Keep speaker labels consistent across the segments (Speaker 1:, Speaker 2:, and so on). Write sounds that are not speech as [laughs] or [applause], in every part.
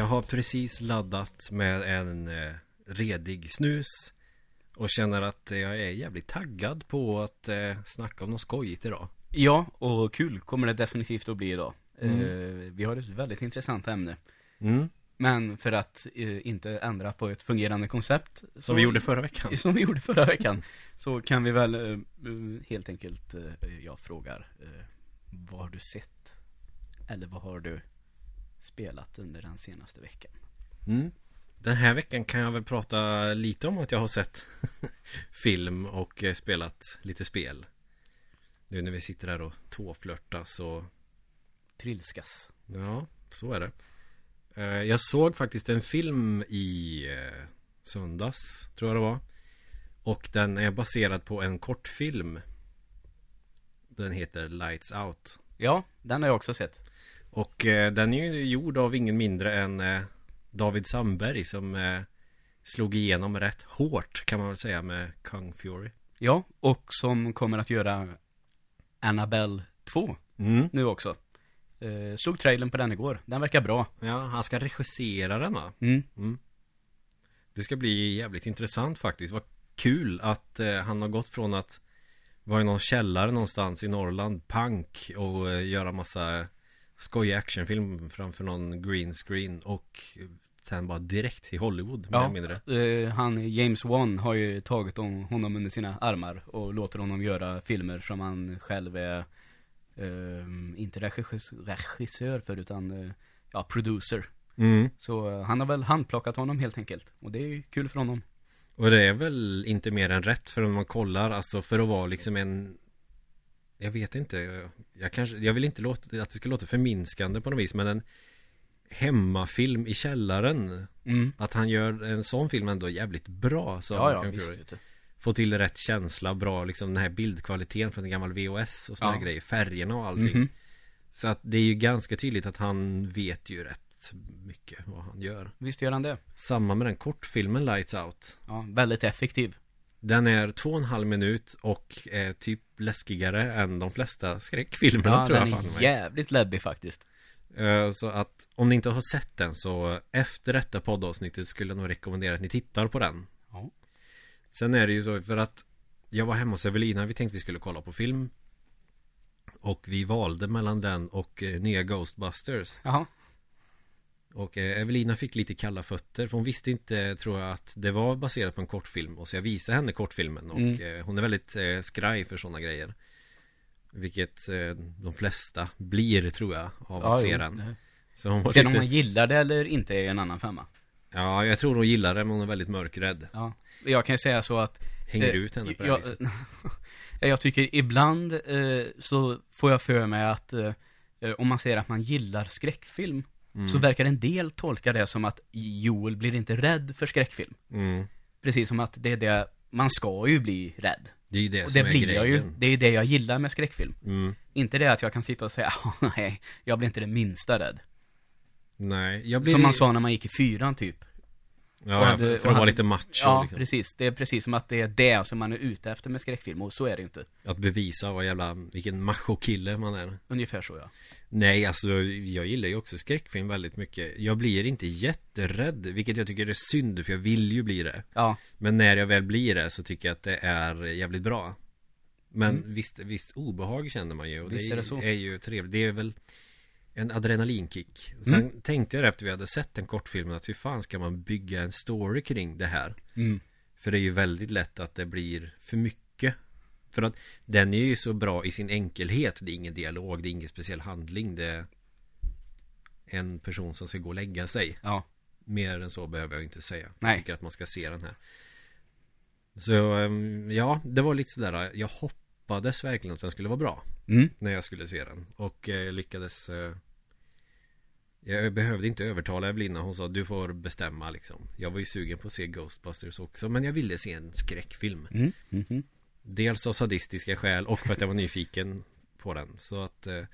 Speaker 1: Jag har precis laddat med en eh, redig snus och känner att jag är jävligt taggad på att eh, snacka om något skojigt idag.
Speaker 2: Ja, och kul kommer det definitivt att bli idag.
Speaker 1: Mm.
Speaker 2: Eh, vi har ett väldigt intressant ämne.
Speaker 1: Mm.
Speaker 2: Men för att eh, inte ändra på ett fungerande koncept
Speaker 1: Som vi gjorde förra veckan. [laughs]
Speaker 2: Som vi gjorde förra veckan Så kan vi väl eh, eh, helt enkelt eh, Jag frågar eh, Vad har du sett? Eller vad har du spelat under den senaste veckan?
Speaker 1: Mm. Den här veckan kan jag väl prata lite om att jag har sett [laughs] film och eh, spelat lite spel. Nu när vi sitter här och tåflörtar så
Speaker 2: Trilskas
Speaker 1: Ja, så är det. Eh, Jag såg faktiskt en film i eh, söndags, tror jag det var. Och den är baserad på en kortfilm. Den heter Lights Out.
Speaker 2: Ja, den har jag också sett
Speaker 1: Och eh, den är ju gjord av ingen mindre än eh, David Sandberg som eh, slog igenom rätt hårt kan man väl säga med Kung Fury.
Speaker 2: Ja, och som kommer att göra Annabelle 2
Speaker 1: Mm.
Speaker 2: nu också eh, Såg trailern på den igår, den verkar bra
Speaker 1: Ja, han ska regissera den va?
Speaker 2: mm.
Speaker 1: Det ska bli jävligt intressant faktiskt. Vad kul att eh, han har gått från att vara i någon källare någonstans i Norrland, punk och eh, göra massa skojig actionfilm framför någon green screen och sen bara direkt till Hollywood mer
Speaker 2: Ja.
Speaker 1: eller mindre.
Speaker 2: Eh, han, James Wan, har ju tagit om, honom under sina armar och låter honom göra filmer som han själv är, ehm, inte regissör, för utan, eh, ja, producer.
Speaker 1: Mm.
Speaker 2: Så eh, han har väl handplockat honom helt enkelt. Och det är ju kul för honom.
Speaker 1: Och det är väl inte mer än rätt för om man kollar, alltså för att vara liksom en Jag vet inte, jag kanske, jag vill inte låta, att det ska låta förminskande på något vis men en Hemmafilm i källaren
Speaker 2: Mm.
Speaker 1: Att han gör en sån film ändå jävligt bra så
Speaker 2: Ja, ja, visst.
Speaker 1: Få till rätt känsla, bra liksom den här bildkvaliteten från en gammal VHS och såna
Speaker 2: Ja.
Speaker 1: grejer Färgerna och allting
Speaker 2: Mhm.
Speaker 1: Så att det är ju ganska tydligt att han vet ju rätt mycket vad han gör
Speaker 2: Visst gör han det.
Speaker 1: Samma med den kortfilmen Lights Out
Speaker 2: Ja, väldigt effektiv.
Speaker 1: Den är två och en halv minut och är typ läskigare än de flesta skräckfilmerna
Speaker 2: Ja,
Speaker 1: tror jag
Speaker 2: den
Speaker 1: fan
Speaker 2: är jävligt läbbig faktiskt.
Speaker 1: Eh, Så att om ni inte har sett den så efter detta poddavsnittet skulle jag nog rekommendera att ni tittar på den.
Speaker 2: Ja.
Speaker 1: Sen är det ju så för att jag var hemma hos Evelina, vi tänkte vi skulle kolla på film. Och vi valde mellan den och eh, nya Ghostbusters.
Speaker 2: Jaha.
Speaker 1: Och eh, Evelina fick lite kalla fötter för hon visste inte tror jag att det var baserat på en kortfilm och så jag visade henne kortfilmen och
Speaker 2: Mm.
Speaker 1: eh, hon är väldigt eh, skraj för sådana grejer. Vilket de flesta blir tror jag av att se
Speaker 2: jo.
Speaker 1: den. Så hon var
Speaker 2: Sen om
Speaker 1: lite,
Speaker 2: man gillar det eller inte är en annan femma.
Speaker 1: Ja, jag tror hon gillar det men hon är väldigt mörkrädd.
Speaker 2: Ja. Jag kan ju säga så att
Speaker 1: Hänger
Speaker 2: Eh,
Speaker 1: ut henne på det
Speaker 2: jag,
Speaker 1: här viset. [laughs]
Speaker 2: jag tycker ibland eh, så får jag för mig att eh, om man säger att man gillar skräckfilm
Speaker 1: Mm.
Speaker 2: så verkar en del tolka det som att Joel blir inte rädd för skräckfilm.
Speaker 1: Mm.
Speaker 2: Precis som att det är det, man ska ju bli rädd.
Speaker 1: Det är ju det
Speaker 2: Och
Speaker 1: som
Speaker 2: det
Speaker 1: är
Speaker 2: blir jag ju.
Speaker 1: grejen.
Speaker 2: Det är ju det jag gillar med skräckfilm.
Speaker 1: Mm.
Speaker 2: Inte det att jag kan sitta och säga, [laughs] "Ah, nej, jag blir inte det minsta rädd.
Speaker 1: Nej, jag blir...
Speaker 2: Som man sa när man gick i fyran typ.
Speaker 1: Ja,
Speaker 2: och hade-
Speaker 1: för, att vara lite macho
Speaker 2: Ja,
Speaker 1: liksom.
Speaker 2: precis. Det är precis som att det är det som man är ute efter med skräckfilm och så är det ju inte.
Speaker 1: Att bevisa vad jävla, vilken macho-kille man är.
Speaker 2: Ungefär så ja.
Speaker 1: Nej, alltså jag gillar ju också skräckfilm väldigt mycket. Jag blir inte jätterädd, vilket jag tycker är synd för jag vill ju bli det.
Speaker 2: Ja,
Speaker 1: Men när jag väl blir det så tycker jag att det är jävligt bra. Men
Speaker 2: Mm.
Speaker 1: visst, visst obehag känner man ju och
Speaker 2: Visst
Speaker 1: det
Speaker 2: är det så.
Speaker 1: är ju trevligt. Det är väl en adrenalinkick. Sen
Speaker 2: Mm.
Speaker 1: tänkte jag efter vi hade sett den kortfilmen att hur fan ska man bygga en story kring det här?
Speaker 2: mm.
Speaker 1: För det är ju väldigt lätt att det blir för mycket. För att den är ju så bra i sin enkelhet. Det är ingen dialog, det är ingen speciell handling. Det är en person som ska gå och lägga sig.
Speaker 2: ja.
Speaker 1: Mer än så behöver jag inte säga.
Speaker 2: Nej.
Speaker 1: Jag tycker att man ska se den här. Så ehm, ja, det var lite sådär. Jag hoppades verkligen att den skulle vara bra.
Speaker 2: Mm.
Speaker 1: När jag skulle se den. Och eh, lyckades eh, Jag behövde inte övertala Evelina. Hon sa du får bestämma liksom. Jag var ju sugen på att se Ghostbusters också. Men jag ville se en skräckfilm.
Speaker 2: Mm. Mhm.
Speaker 1: Dels av sadistiska skäl och för att jag var nyfiken på den. Så att eh,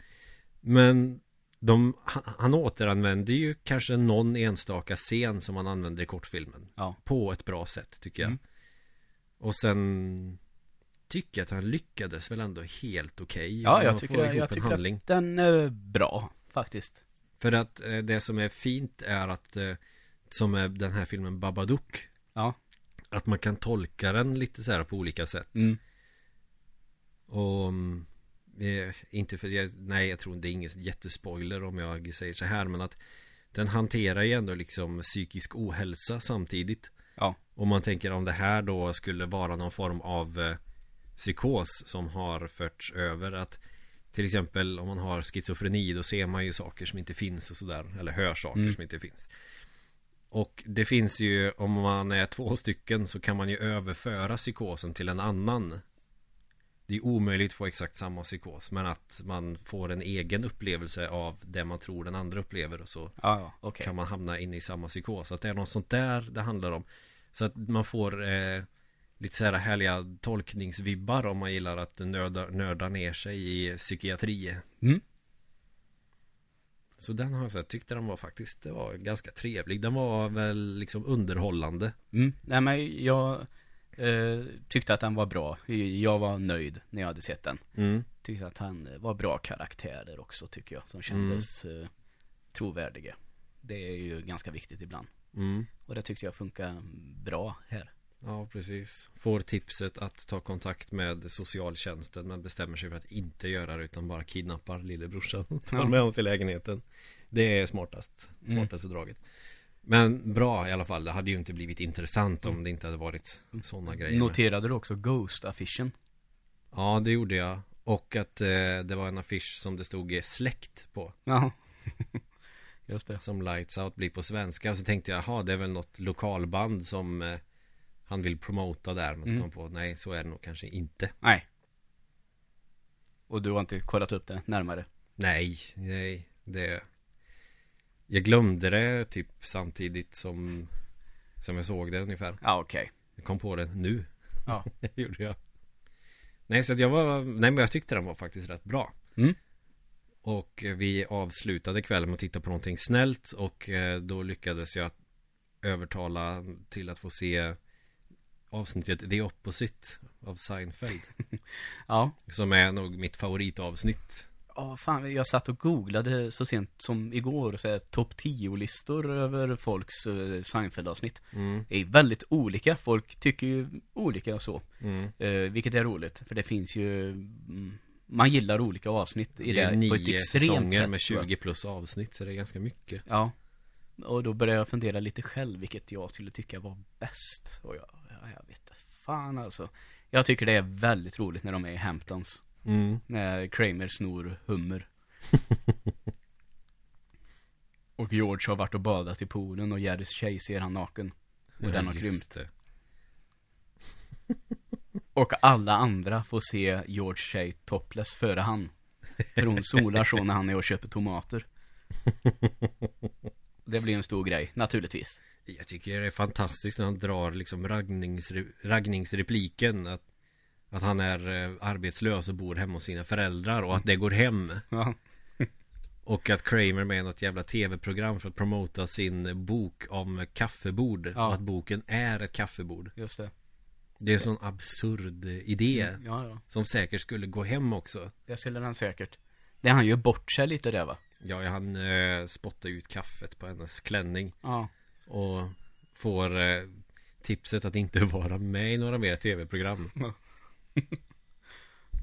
Speaker 1: Men de, han, han återanvänder ju kanske någon enstaka scen som han använder i kortfilmen.
Speaker 2: Ja.
Speaker 1: På ett bra sätt tycker jag.
Speaker 2: Mm.
Speaker 1: Och sen Tycker jag att han lyckades väl ändå helt okej.
Speaker 2: Ja,
Speaker 1: med
Speaker 2: jag tycker, jag tycker
Speaker 1: handling.
Speaker 2: att den är bra, faktiskt.
Speaker 1: För att eh, det som är fint är att eh, Som är den här filmen Babadook
Speaker 2: Ja.
Speaker 1: Att man kan tolka den lite så här på olika sätt
Speaker 2: Mm.
Speaker 1: Och mm, eh, Inte för jag, Nej jag tror det är ingen jättespoiler om jag säger så här men att Den hanterar ju ändå liksom psykisk ohälsa samtidigt
Speaker 2: Ja.
Speaker 1: Om man tänker om det här då skulle vara någon form av eh, Psykos som har förts över att Till exempel om man har schizofreni då ser man ju saker som inte finns och sådär Eller hör saker
Speaker 2: Mm.
Speaker 1: som inte finns Och det finns ju om man är två stycken så kan man ju överföra psykosen till en annan Det är omöjligt att få exakt samma psykos Men att man får en egen upplevelse av det man tror den andra upplever och så
Speaker 2: ja, okej.
Speaker 1: kan man hamna inne i samma psykos. Att det är något sånt där det handlar om. Så att man får eh, lite så här härliga tolkningsvibbar om man gillar att nörda, nörda ner sig i psykiatri.
Speaker 2: Mm.
Speaker 1: Så den har jag sett, tyckte den var faktiskt, det var ganska trevlig. Den var väl liksom underhållande.
Speaker 2: Mm. Nej men jag eh, tyckte att den var bra. Jag var nöjd när jag hade sett den.
Speaker 1: Mm.
Speaker 2: Tyckte att han var bra karaktärer också tycker jag. Som kändes eh, trovärdiga. Det är ju ganska viktigt ibland.
Speaker 1: Mm.
Speaker 2: Och det tyckte jag funkar bra här.
Speaker 1: Ja, precis. Får tipset att ta kontakt med socialtjänsten men bestämmer sig för att inte göra det utan bara kidnappar lillebrorsan. Tar
Speaker 2: Ja.
Speaker 1: med honom till lägenheten. Det är smartast.
Speaker 2: Mm.
Speaker 1: Smartaste draget. Men bra i alla fall. Det hade ju inte blivit intressant om det inte hade varit sådana grejer.
Speaker 2: Noterade du också Ghost-affischen?
Speaker 1: Ja, det gjorde jag. Och att eh, det var en affisch som det stod eh, släkt på.
Speaker 2: Ja. [laughs] Just det.
Speaker 1: Som Lights Out blir på svenska. Så tänkte jag, jaha, det är väl något lokalband som eh, han vill promota där. Men så
Speaker 2: Mm.
Speaker 1: kom jag på, nej, så är det nog kanske inte.
Speaker 2: Nej. Och du har inte kollat upp det närmare?
Speaker 1: Nej, nej, det Jag glömde det typ samtidigt som Som jag såg det ungefär
Speaker 2: Ja, okej.
Speaker 1: Jag kom på det nu
Speaker 2: Ja. [laughs]
Speaker 1: Det gjorde jag Nej, så att jag var Nej, men jag tyckte den var faktiskt rätt bra
Speaker 2: Mm.
Speaker 1: Och eh, vi avslutade kvällen med att titta på någonting snällt Och eh, då lyckades jag övertala till att få se Avsnittet The Opposite av Seinfeld [laughs]
Speaker 2: Ja.
Speaker 1: Som är nog mitt favoritavsnitt
Speaker 2: Ja, fan, jag satt och googlade så sent som igår så här, topp 10-listor över folks uh, Seinfeld-avsnitt.
Speaker 1: mm,
Speaker 2: Det är väldigt olika, folk tycker ju olika och så.
Speaker 1: mm.
Speaker 2: Eh, vilket är roligt, för det finns ju mm, Man gillar olika avsnitt i
Speaker 1: Det är
Speaker 2: det, på ett
Speaker 1: nio
Speaker 2: extremt
Speaker 1: säsonger
Speaker 2: sätt
Speaker 1: med
Speaker 2: tror jag.
Speaker 1: 20 plus avsnitt så det är ganska mycket
Speaker 2: Ja Och då började jag fundera lite själv vilket jag skulle tycka var bäst Och jag, ja, jag vet fan alltså. Jag tycker det är väldigt roligt när de är i Hamptons.
Speaker 1: Mm.
Speaker 2: När Kramer snor hummer. [laughs] Och George har varit och badat i poolen och Jerrys tjej ser han naken. Och den har
Speaker 1: Ja,
Speaker 2: krympt. [laughs] Och alla andra får se George tjej topless före han. För hon solar så när han är och köper tomater. [laughs] Det blir en stor grej, naturligtvis
Speaker 1: Jag tycker det är fantastiskt när han drar liksom raggningsre, raggningsrepliken att, att han är eh, arbetslös och bor hemma hos sina föräldrar och att det går hem.
Speaker 2: Ja, [laughs]
Speaker 1: Och att Kramer med något jävla tv-program för att promota sin bok om kaffebord
Speaker 2: Ja.
Speaker 1: Och att boken är ett kaffebord.
Speaker 2: Just det.
Speaker 1: Det är en sån absurd idé
Speaker 2: Ja, ja,
Speaker 1: Som säkert skulle gå hem också.
Speaker 2: Det skulle han säkert. Det han gör bort sig lite där va?
Speaker 1: Ja, han eh, spottar ut kaffet på hennes klänning.
Speaker 2: Ja,
Speaker 1: Och får eh, tipset att inte [laughs] vara med i några mer tv-program. [laughs]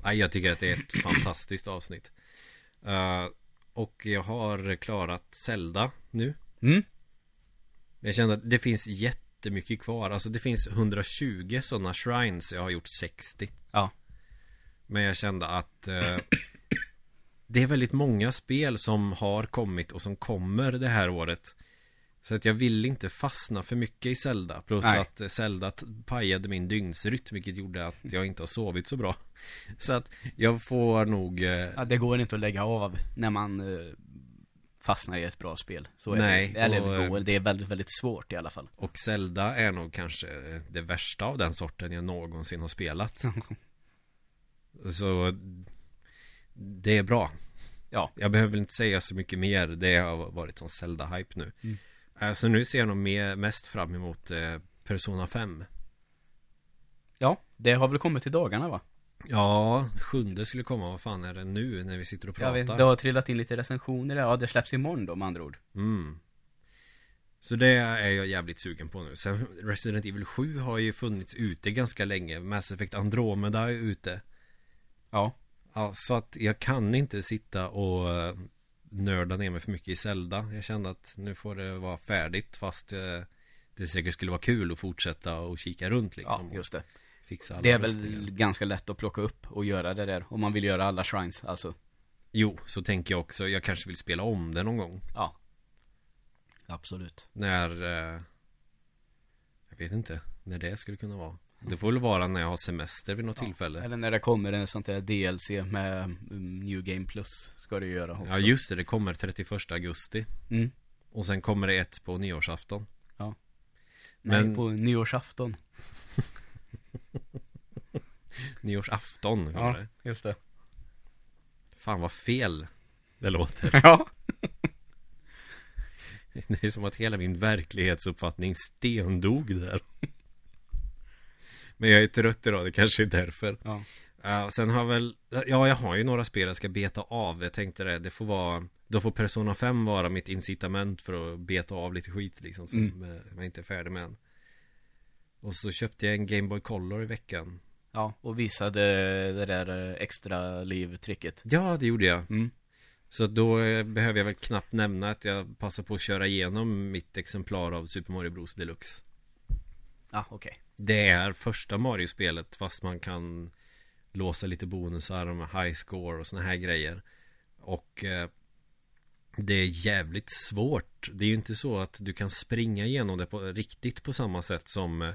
Speaker 2: Ja.
Speaker 1: Jag tycker att det är ett fantastiskt avsnitt. Eh, Och jag har klarat Zelda nu.
Speaker 2: Mm,
Speaker 1: Jag känner att det finns jättemycket kvar. Alltså det finns 120 sådana shrines. Jag har gjort 60
Speaker 2: ja,
Speaker 1: Men jag kände att eh, Det är väldigt många spel som har kommit och som kommer det här året Så att jag vill inte fastna för mycket i Zelda. Plus
Speaker 2: Nej.
Speaker 1: att Zelda pajade min dygnsrytm Vilket gjorde att jag inte har sovit så bra. Så att jag får nog eh,
Speaker 2: ja det går inte att lägga av när man eh, fastnar i ett bra spel. Så är
Speaker 1: Nej,
Speaker 2: det, eller
Speaker 1: och,
Speaker 2: går, det är väldigt, väldigt svårt i alla fall.
Speaker 1: Och Zelda är nog kanske det värsta av den sorten jag någonsin har spelat. [laughs] Så Det är bra.
Speaker 2: Ja.
Speaker 1: Jag behöver inte säga så mycket mer. Det har varit som Zelda-hype nu.
Speaker 2: Mm.
Speaker 1: Eh, Så nu ser jag nog mest fram emot eh, Persona 5
Speaker 2: Ja, det har väl kommit i dagarna va?
Speaker 1: Ja, sjunde skulle komma, vad fan är det nu när vi sitter och
Speaker 2: Jag
Speaker 1: pratar?
Speaker 2: vet, det har trillat in lite recensioner där. Ja, det släpps imorgon då med andra ord.
Speaker 1: Mm. Så det är jag jävligt sugen på nu. Sen Resident Evil 7 har ju funnits ute ganska länge. Mass Effect Andromeda är ute.
Speaker 2: Ja.
Speaker 1: Ja, så att jag kan inte sitta och eh, nörda ner mig för mycket i Zelda. Jag kände att nu får det vara färdigt fast eh, det säkert skulle vara kul att fortsätta och kika runt liksom.
Speaker 2: Ja, just det.
Speaker 1: fixa alla
Speaker 2: Det är väl ganska lätt att plocka upp och göra det där. Om man vill göra alla shrines, alltså.
Speaker 1: Jo, så tänker jag också. Jag kanske vill spela om det någon gång.
Speaker 2: Ja. Absolut.
Speaker 1: När eh, Jag vet inte när det skulle kunna vara. Det får väl vara när jag har semester vid något tillfälle.
Speaker 2: Eller när det kommer en sånt där DLC med um, New Game Plus. Ska det göra också.
Speaker 1: Ja just det, det kommer 31 augusti.
Speaker 2: Mm.
Speaker 1: Och sen kommer det ett på nyårsafton.
Speaker 2: Nej,
Speaker 1: Men-
Speaker 2: på nyårsafton. [laughs]
Speaker 1: Nyårsafton kommer det.
Speaker 2: just det.
Speaker 1: Fan vad fel det låter. [laughs]
Speaker 2: Ja. [laughs]
Speaker 1: Det är som att hela min verklighetsuppfattning stendog där. Men jag är trött idag, det kanske är därför.
Speaker 2: Ja.
Speaker 1: Ja, sen har väl, ja jag har ju några spel jag ska beta av. Jag tänkte det, det får vara, då får Persona 5 vara mitt incitament för att beta av lite skit liksom som
Speaker 2: Mm.
Speaker 1: eh, jag inte är färdig med än. Och så köpte jag en Game Boy Color i veckan.
Speaker 2: Ja, och visade det där eh, extra livtricket.
Speaker 1: Ja, det gjorde jag.
Speaker 2: Mm.
Speaker 1: Så då eh, behöver jag väl knappt nämna att jag passar på att köra igenom mitt exemplar av Super Mario Bros Deluxe.
Speaker 2: Ja, okej.
Speaker 1: Det är första Mario-spelet fast man kan låsa lite bonusar med high score och såna här grejer. Och eh, det är jävligt svårt. Det är ju inte så att du kan springa igenom det på, riktigt på samma sätt som eh,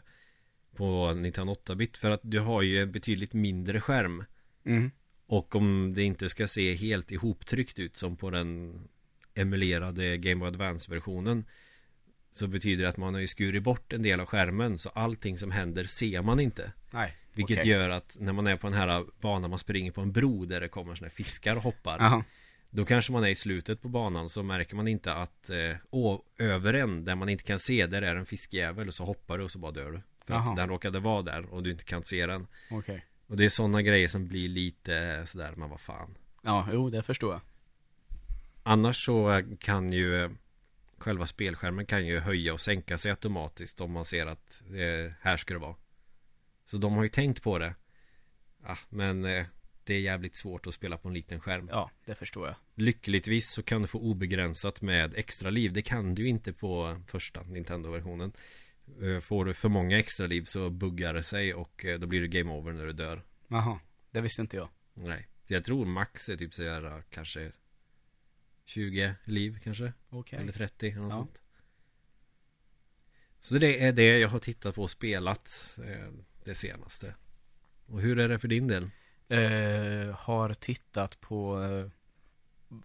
Speaker 1: på Nintendo 8-bit. För att du har ju en betydligt mindre skärm.
Speaker 2: Mm.
Speaker 1: Och om det inte ska se helt ihoptryckt ut som på den emulerade Game Boy Advance-versionen så betyder det att man har ju skurit bort en del av skärmen så allting som händer ser man inte.
Speaker 2: Nej.
Speaker 1: Vilket
Speaker 2: okej.
Speaker 1: gör att när man är på den här banan man springer på en bro där det kommer såna här fiskar och hoppar
Speaker 2: Jaha.
Speaker 1: Då kanske man är i slutet på banan så märker man inte att eh, å, över en där man inte kan se där är en fiskjävel och så hoppar du och så bara dör du. För
Speaker 2: Jaha.
Speaker 1: att den råkade vara där och du inte kan se den.
Speaker 2: Okej.
Speaker 1: Och det är sådana grejer som blir lite sådär, men vad fan.
Speaker 2: Ja, jo, det förstår jag.
Speaker 1: Annars så kan ju eh, Själva spelskärmen kan ju höja och sänka sig automatiskt om man ser att eh, här ska det vara. Så de har ju tänkt på det. Ja, men eh, det är jävligt svårt att spela på en liten skärm.
Speaker 2: Ja, det förstår jag.
Speaker 1: Lyckligtvis så kan du få obegränsat med extra liv. Det kan du inte på första Nintendo-versionen. Eh, Får du för många extra liv så buggar det sig och eh, då blir det game over när du dör.
Speaker 2: Jaha, det visste inte jag.
Speaker 1: Nej, jag tror max är typ så här kanske 20 liv kanske.
Speaker 2: Okej.
Speaker 1: Eller 30 eller något
Speaker 2: Ja.
Speaker 1: sånt. Så det är det jag har tittat på och spelat eh, det senaste. Och hur är det för din del?
Speaker 2: Eh, har tittat på eh,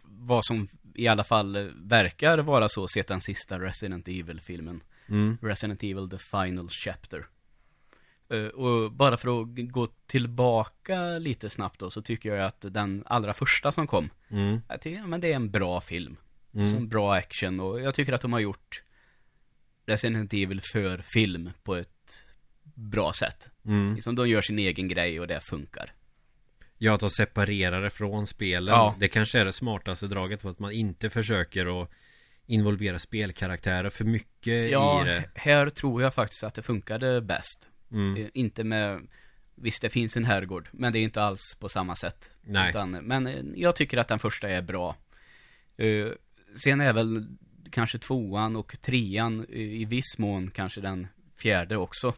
Speaker 2: vad som i alla fall verkar vara så sett den sista Resident Evil-filmen.
Speaker 1: Mm.
Speaker 2: Resident Evil The Final Chapter. Eh, och bara för att gå tillbaka lite snabbt då så tycker jag att den allra första som kom,
Speaker 1: Mm.
Speaker 2: jag tycker ja, men det är en bra film.
Speaker 1: Mm.
Speaker 2: Som bra action och jag tycker att de har gjort Resident Evil för film på ett bra sätt.
Speaker 1: Mm.
Speaker 2: Liksom de gör sin egen grej och det funkar.
Speaker 1: Ja, att de separerar det från spelen.
Speaker 2: Ja.
Speaker 1: Det kanske är det smartaste draget på att man inte försöker att involvera spelkaraktärer för mycket
Speaker 2: Ja,
Speaker 1: i det.
Speaker 2: här tror jag faktiskt att det funkade bäst.
Speaker 1: Mm.
Speaker 2: Eh, Inte med, visst det finns en herrgård, men det är inte alls på samma sätt.
Speaker 1: Nej.
Speaker 2: Utan, men eh, jag tycker att den första är bra. Eh, sen är väl kanske tvåan och trean i viss mån kanske den fjärde också.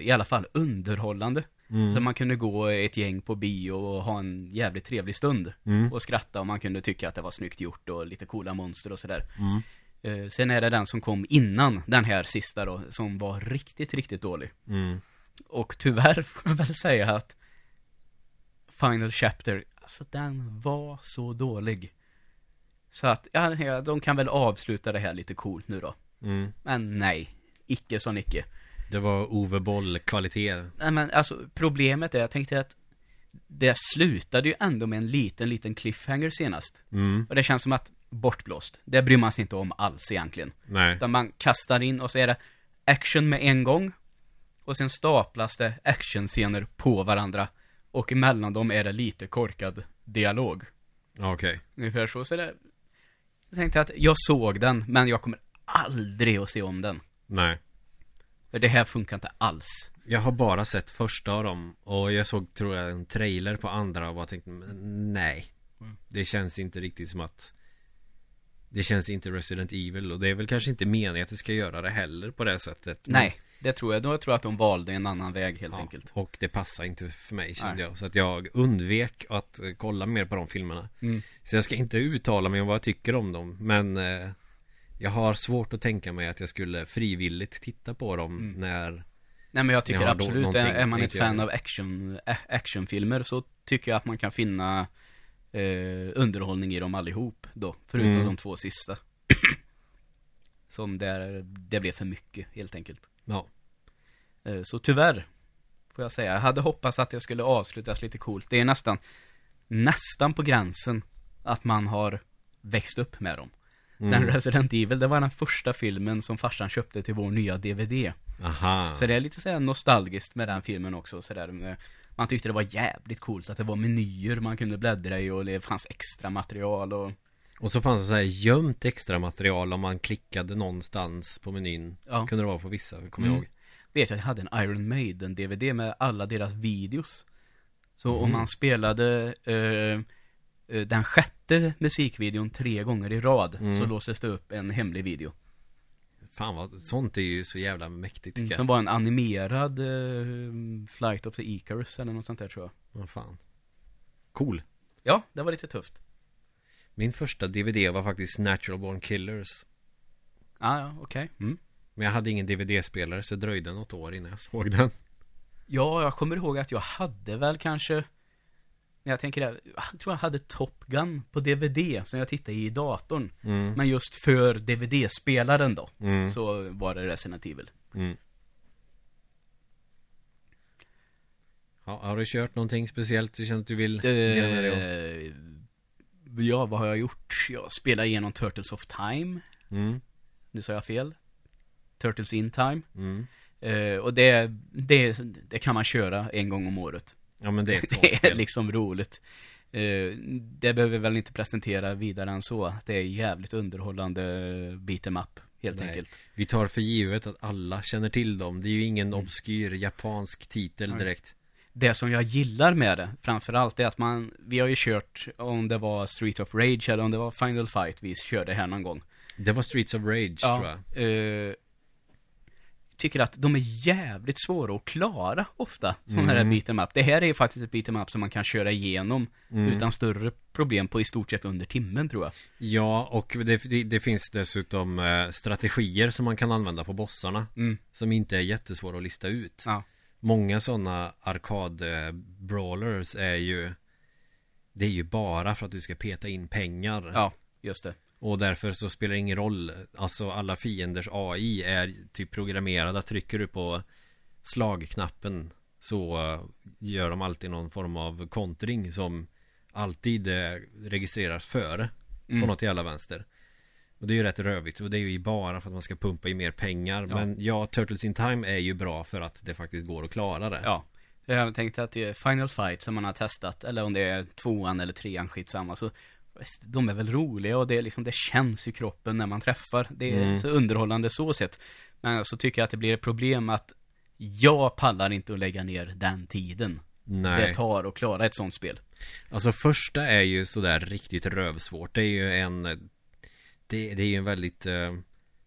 Speaker 2: I alla fall underhållande.
Speaker 1: Mm.
Speaker 2: Så man kunde gå ett gäng på bio och ha en jävligt trevlig stund.
Speaker 1: Mm.
Speaker 2: Och skratta och man kunde tycka att det var snyggt gjort och lite coola monster och sådär.
Speaker 1: Mm.
Speaker 2: Eh, sen är det den som kom innan den här sista då, som var riktigt, riktigt dålig.
Speaker 1: Mm.
Speaker 2: Och tyvärr [laughs] får jag väl säga att Final Chapter, alltså den var så dålig. Så att, ja, de kan väl avsluta det här lite coolt nu då.
Speaker 1: Mm.
Speaker 2: Men nej, icke som icke.
Speaker 1: Det var Ove Boll-kvalitet.
Speaker 2: Nej men alltså, problemet är, jag tänkte att det slutade ju ändå med en liten, liten cliffhanger senast.
Speaker 1: Mm.
Speaker 2: Och det känns som att, bortblåst. Det bryr man sig inte om alls egentligen.
Speaker 1: Nej.
Speaker 2: Utan man kastar in och så är det action med en gång. Och sen staplas det actionscener på varandra. Och emellan dem är det lite korkad dialog.
Speaker 1: Okej.
Speaker 2: Ungefär så. så det, jag tänkte att jag såg den, men jag kommer aldrig att se om den.
Speaker 1: Nej.
Speaker 2: För det här funkar inte alls.
Speaker 1: Jag har bara sett första av dem och jag såg, tror jag, en trailer på andra och bara tänkte, "Men nej.
Speaker 2: Mm.
Speaker 1: Det känns inte riktigt som att Det känns inte Resident Evil och det är väl kanske inte meningen att det ska göra det heller på det sättet.
Speaker 2: Nej, det tror jag. Då tror jag att de valde en annan väg helt
Speaker 1: Ja,
Speaker 2: enkelt.
Speaker 1: Och det passar inte för mig kände
Speaker 2: Nej.
Speaker 1: jag. Så att jag undvek att eh, kolla mer på de filmerna.
Speaker 2: Mm.
Speaker 1: Så jag ska inte uttala mig om vad jag tycker om dem. Men eh, jag har svårt att tänka mig att jag skulle frivilligt titta på dem
Speaker 2: Mm.
Speaker 1: när
Speaker 2: Nej men jag tycker
Speaker 1: då
Speaker 2: absolut, är, man ett fan av action, ä- actionfilmer så tycker jag att man kan finna eh, underhållning i dem allihop då. Förutom
Speaker 1: Mm.
Speaker 2: de två sista. [clears throat] Som där, det blev för mycket helt enkelt.
Speaker 1: Ja,
Speaker 2: Eh, Så tyvärr, får jag säga. Jag hade hoppats att det skulle avslutas lite coolt. Det är nästan, nästan på gränsen att man har växt upp med dem. Den
Speaker 1: mm.
Speaker 2: Resident Evil, det var den första filmen som farsan köpte till vår nya DVD.
Speaker 1: aha
Speaker 2: Så det är lite såhär nostalgiskt med den filmen också sådär med, Man tyckte det var jävligt coolt att det var menyer man kunde bläddra i och det fanns extra material och
Speaker 1: Och så fanns det så här gömt extra material om man klickade någonstans på menyn
Speaker 2: Ja.
Speaker 1: Kunde det vara på vissa, kommer jag
Speaker 2: Mm.
Speaker 1: ihåg
Speaker 2: Vet jag jag hade en Iron Maiden DVD med alla deras videos Så om
Speaker 1: Mhm.
Speaker 2: man spelade eh, eh, den sjätte musikvideon tre gånger i rad
Speaker 1: Mm.
Speaker 2: Så låses det upp en hemlig video
Speaker 1: Fan vad, sånt är ju så jävla mäktigt tycker
Speaker 2: Mm, Som var en animerad eh, Flight of the Icarus eller något sånt där tror jag.
Speaker 1: Jag Vad fan. Cool.
Speaker 2: Ja, det var lite tufft.
Speaker 1: Min första DVD var faktiskt Natural Born Killers.
Speaker 2: Ah, ja, okej. Mm.
Speaker 1: Men jag hade ingen DVD-spelare så det dröjde något år innan jag såg den.
Speaker 2: Ja, jag kommer ihåg att jag hade väl kanske jag tänker det, jag tror jag hade Top Gun på DVD som jag tittade i datorn.
Speaker 1: mm.
Speaker 2: Men just för DVD-spelaren då,
Speaker 1: Mm.
Speaker 2: så var det Resident Evil.
Speaker 1: Mm. Ja, har du kört någonting speciellt du känner att du vill dela med dig?
Speaker 2: Eh, ja, vad har jag gjort? Jag spelade igenom Turtles of Time.
Speaker 1: Mm.
Speaker 2: Nu sa jag fel. Turtles in Time.
Speaker 1: Mm.
Speaker 2: Eh, och det, det, det kan man köra en gång om året.
Speaker 1: Ja men det är ett [laughs] sånt
Speaker 2: Det är liksom roligt. Eh, det behöver vi väl inte presentera vidare än så. Det är jävligt underhållande beat em up, helt
Speaker 1: Nej.
Speaker 2: enkelt.
Speaker 1: Vi tar för givet att alla känner till dem Det är ju ingen obskyr japansk titel direkt
Speaker 2: Det som jag gillar med det, framförallt, är att man, vi har ju kört, om det var Street of Rage eller om det var Final Fight vi körde här någon gång.
Speaker 1: Det var Streets of Rage tror jag
Speaker 2: eh, tycker att de är jävligt svåra att klara ofta, sådana här
Speaker 1: Mm.
Speaker 2: beat em up. Det här är ju faktiskt ett beat em up som man kan köra igenom
Speaker 1: Mm.
Speaker 2: utan större problem på i stort sett under timmen tror jag.
Speaker 1: Ja, och det, det, det finns dessutom eh, strategier som man kan använda på bossarna
Speaker 2: Mm.
Speaker 1: Som inte är jättesvåra att lista ut
Speaker 2: Ja.
Speaker 1: Många sådana arkad-brawlers är ju Det är ju bara för att du ska peta in pengar
Speaker 2: Ja, just det.
Speaker 1: Och därför så spelar det ingen roll. Alltså alla fienders AI är typ programmerade. Trycker du på slagknappen Så eh, gör de alltid någon form av kontring som Alltid eh, registreras före.
Speaker 2: Mm.
Speaker 1: På något jävla vänster. Och det är ju rätt rövigt. Och det är ju bara för att man ska pumpa i mer pengar.
Speaker 2: Ja.
Speaker 1: Men ja, Turtles in Time är ju bra för att det faktiskt går att klara det.
Speaker 2: Ja. Jag tänkte att det är Final Fight som man har testat, eller om det är tvåan eller trean, skitsamma, så de är väl roliga och det är liksom, det känns i kroppen när man träffar. Det är
Speaker 1: Mm.
Speaker 2: så underhållande så sett. Men så tycker jag att det blir ett problem att jag pallar inte att lägga ner den tiden
Speaker 1: Nej
Speaker 2: det tar att klara ett sånt spel.
Speaker 1: Alltså första är ju sådär riktigt rövsvårt Det är ju en Det, det är ju en väldigt eh,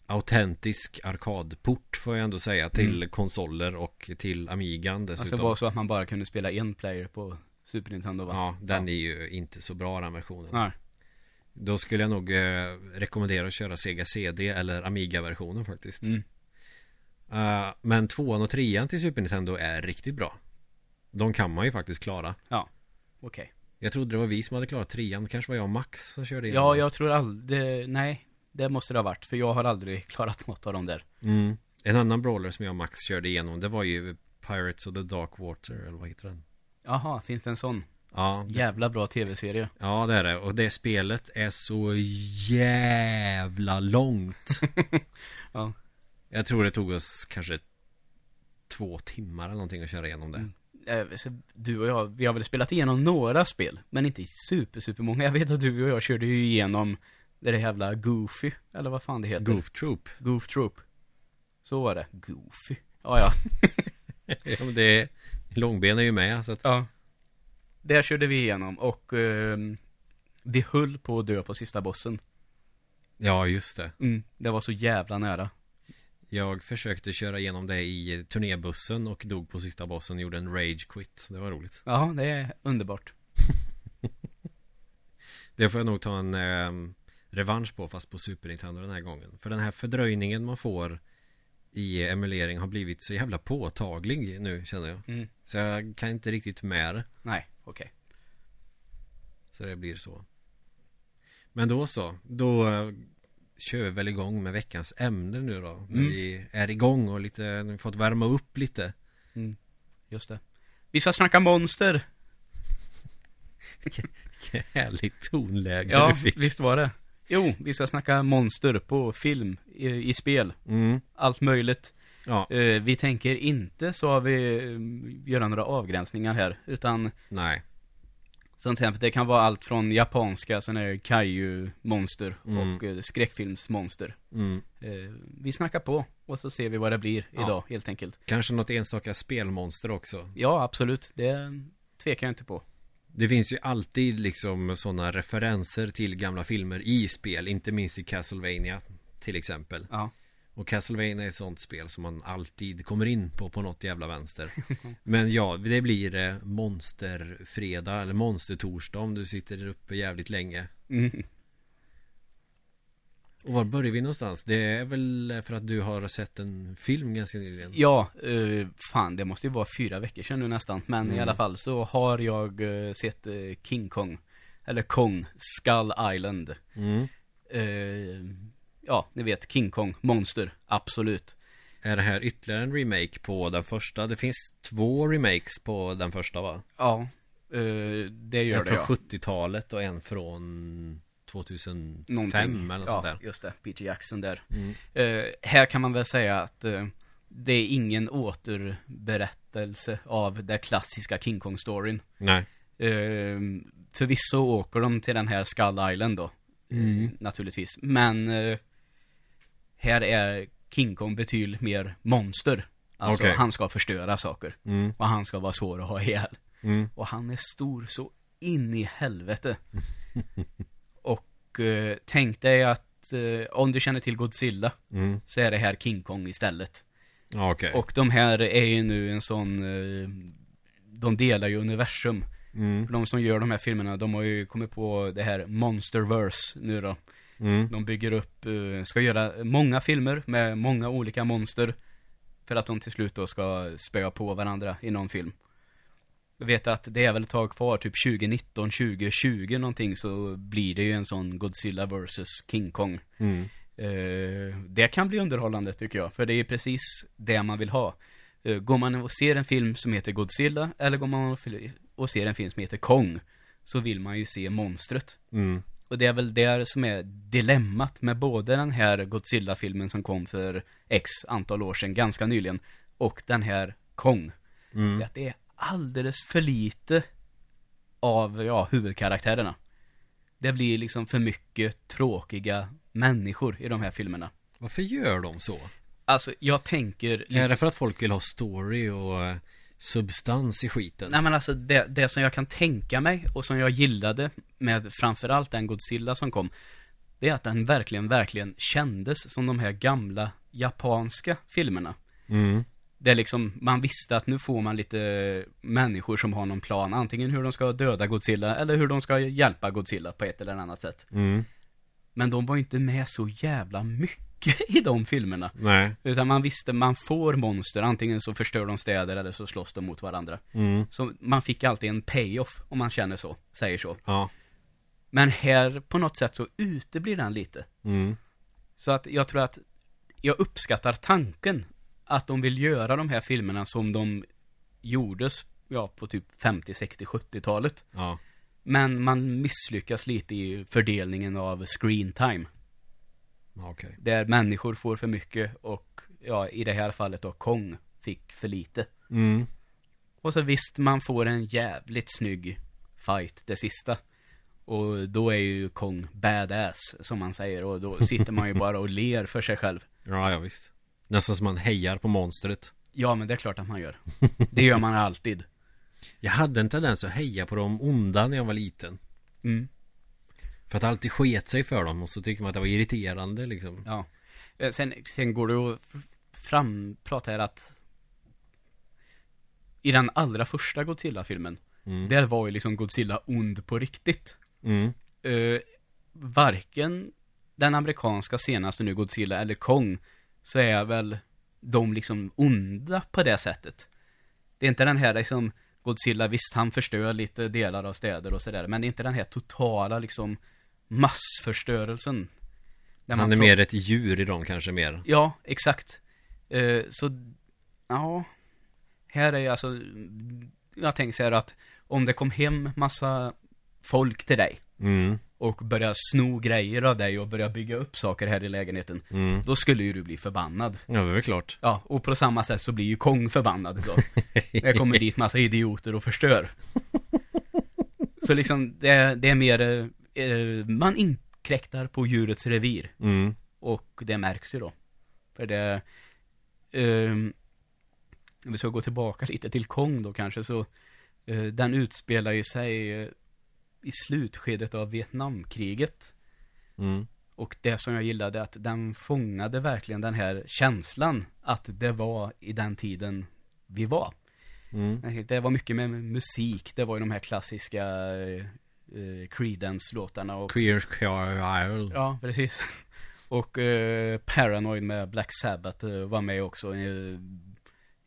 Speaker 1: Autentisk arkadport får jag ändå säga Till
Speaker 2: Mm.
Speaker 1: konsoler och till Amigan
Speaker 2: Det
Speaker 1: dessutom
Speaker 2: skulle vara så att man bara kunde spela en player på Super Nintendo va?
Speaker 1: Ja, den är ju inte så bra den versionen
Speaker 2: Nej.
Speaker 1: Då skulle jag nog eh, rekommendera att köra Sega CD eller Amiga-versionen faktiskt
Speaker 2: Mm.
Speaker 1: Eh, Men tvåan och trean till Super Nintendo är riktigt bra De kan man ju faktiskt klara
Speaker 2: Okej.
Speaker 1: Jag trodde det var vi som hade klarat trean, det kanske var jag och Max som körde igenom
Speaker 2: Ja, jag tror aldrig, nej. Det måste det ha varit, för jag har aldrig [laughs] klarat något av dem där.
Speaker 1: mm. En annan brawler som jag och Max körde igenom Det var ju Pirates of the Dark Water eller vad heter den?
Speaker 2: Jaha, finns det en sån?
Speaker 1: Ja, det,
Speaker 2: Jävla bra tv-serie.
Speaker 1: ja det är det och det spelet är så jävla långt [laughs]
Speaker 2: Ja.
Speaker 1: Jag tror det tog oss kanske Två timmar eller någonting att köra igenom det
Speaker 2: Mm. eh, du och jag, vi har väl spelat igenom några spel, men inte super, super många. Jag vet att du och jag körde ju igenom det där jävla Goofy, eller vad fan det heter.
Speaker 1: Goof Troop.
Speaker 2: Goof Troop. Så var det. Goofy. Ja, ja. [laughs]
Speaker 1: ja, det är, Långben är ju med så att,
Speaker 2: ja. Där körde vi igenom och ehm, vi höll på att dö på sista bossen.
Speaker 1: Ja, just det.
Speaker 2: Mm, det var så jävla nära.
Speaker 1: Jag försökte köra igenom det i turnébussen och dog på sista bossen och gjorde en rage quit. Det var roligt.
Speaker 2: Ja, det är underbart. [laughs]
Speaker 1: Det får jag nog ta en eh, revansch på fast på Super Nintendo den här gången. För den här fördröjningen man får i emulering har blivit så jävla påtaglig nu känner jag.
Speaker 2: Mm.
Speaker 1: Så jag kan inte riktigt med det.
Speaker 2: Nej, okej.
Speaker 1: Så det blir så. Men då så. Då eh, kör vi väl igång med veckans ämne nu då. När
Speaker 2: Mm.
Speaker 1: vi är igång och lite, när vi fått värma upp lite.
Speaker 2: Mm. Just det. Vi ska snacka monster. [laughs]
Speaker 1: Vilket härligt tonläge
Speaker 2: Ja,
Speaker 1: du fick.
Speaker 2: visst var det. Jo, vi ska snacka monster på film, i, i spel.
Speaker 1: Mm.
Speaker 2: Allt möjligt.
Speaker 1: Ja,
Speaker 2: Eh, vi tänker inte, så har vi, eh, göra några avgränsningar här. Utan,
Speaker 1: nej.
Speaker 2: som exempel, det kan vara allt från japanska, sådana här kaiju-monster
Speaker 1: Mm.
Speaker 2: och eh, skräckfilmsmonster.
Speaker 1: Mm.
Speaker 2: Eh, vi snackar på, och så ser vi vad det blir
Speaker 1: Ja.
Speaker 2: idag, helt enkelt.
Speaker 1: Kanske något enstaka spelmonster också.
Speaker 2: Ja, absolut. Det tvekar jag inte på.
Speaker 1: Det finns ju alltid liksom sådana referenser till gamla filmer i spel, inte minst i Castlevania till exempel.
Speaker 2: Ja.
Speaker 1: Och Castlevania är ett sånt spel som man alltid kommer in på på något jävla vänster. [laughs] Men ja, det blir eh, monsterfredag eller monstertorsdag om du sitter uppe jävligt länge.
Speaker 2: Mm.
Speaker 1: Och var börjar vi någonstans? Det är väl för att du har sett en film ganska nyligen?
Speaker 2: Ja, eh, fan det måste ju vara fyra veckor sedan nu nästan. Men i
Speaker 1: Mm.
Speaker 2: alla fall så har jag eh, sett eh, King Kong. Eller Kong, Skull Island.
Speaker 1: Mm.
Speaker 2: Eh, ja, ni vet King Kong, monster, absolut.
Speaker 1: Är det här ytterligare en remake på den första? Det finns två remakes på den första va?
Speaker 2: Ja, eh, det gör
Speaker 1: en
Speaker 2: det
Speaker 1: från
Speaker 2: ja.
Speaker 1: 70-talet och en från 2005
Speaker 2: Någonting.
Speaker 1: eller något
Speaker 2: ja,
Speaker 1: sånt där.
Speaker 2: just det, Peter Jackson där.
Speaker 1: Mm.
Speaker 2: Eh, här kan man väl säga att eh, det är ingen återberättelse av den klassiska King Kong-storyn.
Speaker 1: Nej.
Speaker 2: Eh, förvisso åker de till den här Skull Island då.
Speaker 1: Mm.
Speaker 2: Naturligtvis. Men här är King Kong betydligt mer monster. Alltså
Speaker 1: Okej.
Speaker 2: han ska förstöra saker.
Speaker 1: Mm.
Speaker 2: Och han ska vara svår att ha ihjäl.
Speaker 1: Mm.
Speaker 2: Och han är stor så in i helvete. [laughs] och eh, tänk dig att eh, om du känner till Godzilla
Speaker 1: Mm.
Speaker 2: så är det här King Kong istället.
Speaker 1: Okej.
Speaker 2: Och de här är ju nu en sån, eh, de delar ju universum.
Speaker 1: Mm.
Speaker 2: För de som gör de här filmerna, de har ju kommit på det här Monsterverse nu då.
Speaker 1: Mm.
Speaker 2: De bygger upp, eh, ska göra många filmer med många olika monster. För att de till slut då ska spöa på varandra i någon film. Jag vet att det är väl ett tag kvar, typ 2019, 2020 någonting så blir det ju en sån Godzilla vs King Kong.
Speaker 1: Mm.
Speaker 2: Eh, det kan bli underhållande tycker jag, för det är precis det man vill ha. Eh, går man och ser en film som heter Godzilla, eller går man och ser en film som heter Kong, så vill man ju se monstret.
Speaker 1: Mm.
Speaker 2: Och det är väl det som är dilemmat med både den här Godzilla-filmen som kom för X antal år sedan, ganska nyligen, och den här Kong.
Speaker 1: Mm.
Speaker 2: Det är alldeles för lite av, ja, huvudkaraktärerna. Det blir liksom för mycket tråkiga människor i de här filmerna.
Speaker 1: Varför gör de så?
Speaker 2: Alltså, jag tänker... lite-
Speaker 1: Är det för att folk vill ha story och eh, substans i skiten?
Speaker 2: Nej men alltså det, det som jag kan tänka mig och som jag gillade med framförallt den Godzilla som kom Det är att den verkligen, verkligen kändes som de här gamla japanska filmerna
Speaker 1: Mm.
Speaker 2: Det är liksom, man visste att nu får man lite människor som har någon plan Antingen hur de ska döda Godzilla eller hur de ska hjälpa Godzilla på ett eller annat sätt
Speaker 1: Mm.
Speaker 2: Men de var inte med så jävla mycket [laughs] i de filmerna
Speaker 1: Nej.
Speaker 2: Utan man visste, man får monster, antingen så förstör de städer eller så slåss de mot varandra
Speaker 1: Mm.
Speaker 2: Så man fick alltid en payoff om man känner så, säger så.
Speaker 1: Ja.
Speaker 2: Men här på något sätt så uteblir den lite.
Speaker 1: Mm.
Speaker 2: Så att jag tror att jag uppskattar tanken att de vill göra de här filmerna som de gjordes, ja, på typ 50, 60, 70-talet.
Speaker 1: Ja.
Speaker 2: Men man misslyckas lite i fördelningen av screen time.
Speaker 1: Okej.
Speaker 2: Där människor får för mycket och, ja, i det här fallet då, Kong fick för lite.
Speaker 1: Mm.
Speaker 2: Och så visst, man får en jävligt snygg fight det sista. Och då är ju Kong badass, som man säger. Och då sitter man ju [laughs] bara och ler för sig själv.
Speaker 1: Ja, ja visst. Nästan som man hejar på monstret.
Speaker 2: Ja, men det är klart att man gör. Det gör man alltid. [laughs]
Speaker 1: Jag hade en tendens att heja på de onda när jag var liten.
Speaker 2: Mm.
Speaker 1: För att alltid sket sig för dem och så tyckte man att det var irriterande liksom.
Speaker 2: Ja. Eh, Sen, sen går det att fram, prata här att i den allra första Godzilla-filmen,
Speaker 1: Mm.
Speaker 2: där var ju liksom Godzilla ond på riktigt.
Speaker 1: Mm.
Speaker 2: Eh, varken den amerikanska senaste nu, Godzilla, eller Kong, så är väl de liksom onda på det sättet. Det är inte den här liksom, Godzilla, visst han förstör lite delar av städer och sådär, men det är inte den här totala liksom massförstörelsen.
Speaker 1: Han
Speaker 2: man
Speaker 1: är mer ett djur i dem kanske mer.
Speaker 2: Ja, exakt. Eh, så, ja. Här är alltså, jag tänker så här att om det kom hem massa folk till dig
Speaker 1: Mm.
Speaker 2: Och började sno grejer av dig och börja bygga upp saker här i lägenheten,
Speaker 1: Mm.
Speaker 2: då skulle ju du bli förbannad.
Speaker 1: Ja, det är väl klart.
Speaker 2: Ja, och på samma sätt så blir ju Kong förbannad då. [laughs] Det kommer dit massa idioter och förstör. Så liksom, det, det är mer, eh, eh, man inkräktar på djurets revir.
Speaker 1: Mm.
Speaker 2: Och det märks ju då. För det, om vi ska gå tillbaka lite till Kong då kanske så, eh, den utspelar ju sig eh, i slutskedet av Vietnamkriget.
Speaker 1: Mm.
Speaker 2: Och det som jag gillade att den fångade verkligen den här känslan att det var i den tiden vi var.
Speaker 1: Mm.
Speaker 2: Det var mycket med musik, det var ju de här klassiska eh, eh, Creedence-låtarna och
Speaker 1: Queer Isle.
Speaker 2: Ja, precis. [laughs] Och eh, Paranoid med Black Sabbath eh, var med också i,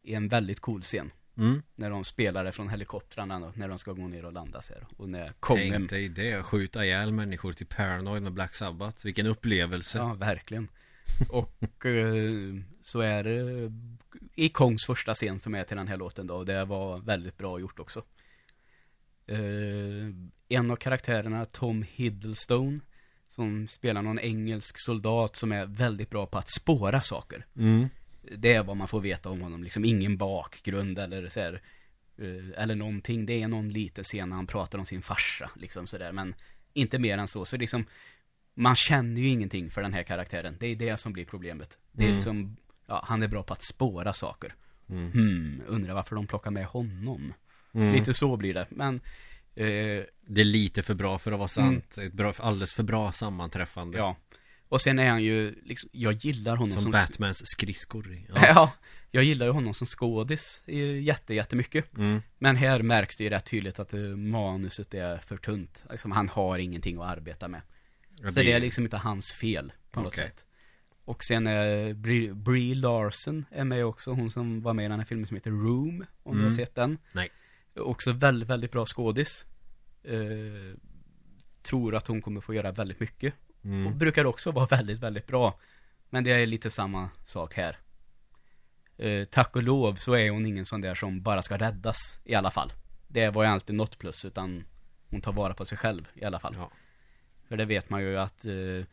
Speaker 2: i en väldigt cool scen.
Speaker 1: Mm.
Speaker 2: När de spelade från helikoptrarna och när de ska gå ner och landa sig. Och när Kongen...
Speaker 1: Tänk dig det, skjuta ihjäl människor till Paranoid med Black Sabbath. Vilken upplevelse.
Speaker 2: Ja, verkligen. Och [laughs] eh, så är det i Kongs första scen som är till den här låten då. Och det var väldigt bra gjort också. Eh, en av karaktärerna, Tom Hiddlestone, som spelar någon engelsk soldat som är väldigt bra på att spåra saker.
Speaker 1: Mm.
Speaker 2: Det är vad man får veta om honom, liksom ingen bakgrund eller så här, eh, eller någonting. Det är någon liten scen när han pratar om sin farsa, liksom sådär, men inte mer än så. Så liksom, man känner ju ingenting för den här karaktären. Det är det som blir problemet. Det är
Speaker 1: Mm.
Speaker 2: liksom, ja, han är bra på att spåra saker.
Speaker 1: Mm.
Speaker 2: Hmm, undrar varför de plockar med honom.
Speaker 1: Mm.
Speaker 2: Lite så blir det, men eh,
Speaker 1: Det är lite för bra för att vara sant. Ett bra, alldeles för bra sammanträffande.
Speaker 2: ja. Och sen är han ju, liksom, jag gillar honom
Speaker 1: Som
Speaker 2: som,
Speaker 1: Batmans skridskor.
Speaker 2: Ja. [laughs]
Speaker 1: Ja.
Speaker 2: jag gillar ju honom som skådis eh, jätte, jättemycket.
Speaker 1: Mm.
Speaker 2: Men här märks det ju rätt tydligt att eh, manuset är för tunt. Liksom, han har ingenting att arbeta med.
Speaker 1: Ja,
Speaker 2: Så det är liksom inte hans fel på något
Speaker 1: Okej.
Speaker 2: sätt. Och sen är Brie, Brie Larson är med också, hon som var med i den här filmen som heter Room, om du har
Speaker 1: Mm.
Speaker 2: sett den.
Speaker 1: Nej.
Speaker 2: Också väldigt, väldigt bra skådis. Eh, tror att hon kommer få göra väldigt mycket. Och
Speaker 1: Mm.
Speaker 2: brukar också vara väldigt, väldigt bra. Men det är lite samma sak här. Eh, tack och lov så är hon ingen sån där som bara ska räddas i alla fall. Det var ju alltid något plus, utan hon tar vara på sig själv i alla fall.
Speaker 1: Ja.
Speaker 2: För det vet man ju att eh,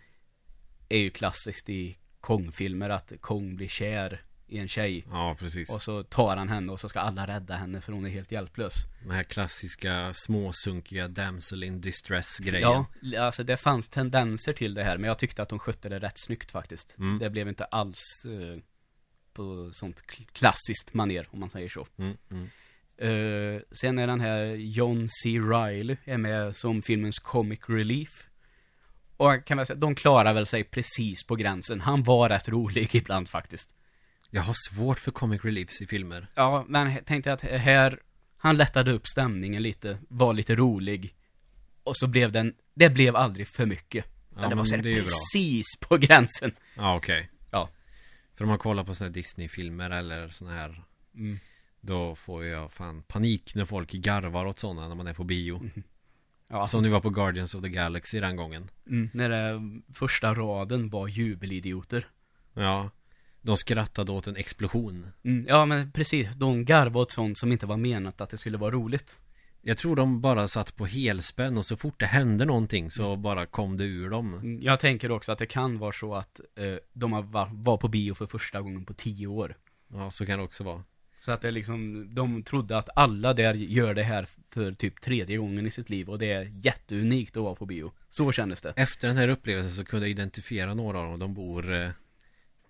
Speaker 2: är ju klassiskt i Kong-filmer att Kong blir kär i en tjej.
Speaker 1: ja, precis.
Speaker 2: Och så tar han henne och så ska alla rädda henne för hon är helt hjälplös.
Speaker 1: Den här klassiska småsunkiga damsel in distress grejen.
Speaker 2: Ja, alltså det fanns tendenser till det här, men jag tyckte att de skötte det rätt snyggt faktiskt.
Speaker 1: Mm.
Speaker 2: Det blev inte alls eh, på sånt kl- klassiskt maner om man säger så.
Speaker 1: Mm, mm.
Speaker 2: Eh, sen är den här John C. Reilly är med som filmens comic relief. Och kan man säga, de klarar väl sig precis på gränsen. Han var rätt rolig [laughs] ibland faktiskt.
Speaker 1: Jag har svårt för comic reliefs i filmer.
Speaker 2: Ja, men jag tänkte att här, han lättade upp stämningen lite, var lite rolig. Och så blev den, det blev aldrig för mycket.
Speaker 1: Ja,
Speaker 2: det var så
Speaker 1: det
Speaker 2: precis på [laughs] gränsen.
Speaker 1: Ja, okej.
Speaker 2: Ja.
Speaker 1: För om man kollar på såna här Disney-filmer eller såna här
Speaker 2: Mm.
Speaker 1: Då får jag fan panik när folk garvar åt sådana när man är på bio.
Speaker 2: Ja,
Speaker 1: Som ni var på Guardians of the Galaxy den gången.
Speaker 2: mm, när det första raden var jubelidioter.
Speaker 1: Ja. De skrattade åt en explosion.
Speaker 2: Mm, ja, men precis. De garvade åt sånt som inte var menat att det skulle vara roligt.
Speaker 1: Jag tror de bara satt på helspänn och så fort det hände någonting så bara kom det ur dem.
Speaker 2: Mm, Jag tänker också att det kan vara så att eh, de har va- var på bio för första gången på tio år.
Speaker 1: Ja, så kan det också vara.
Speaker 2: Så att det liksom, de trodde att alla där gör det här för typ tredje gången i sitt liv och det är jätteunikt att vara på bio. Så kändes det.
Speaker 1: Efter den här upplevelsen så kunde jag identifiera några av dem. De bor eh,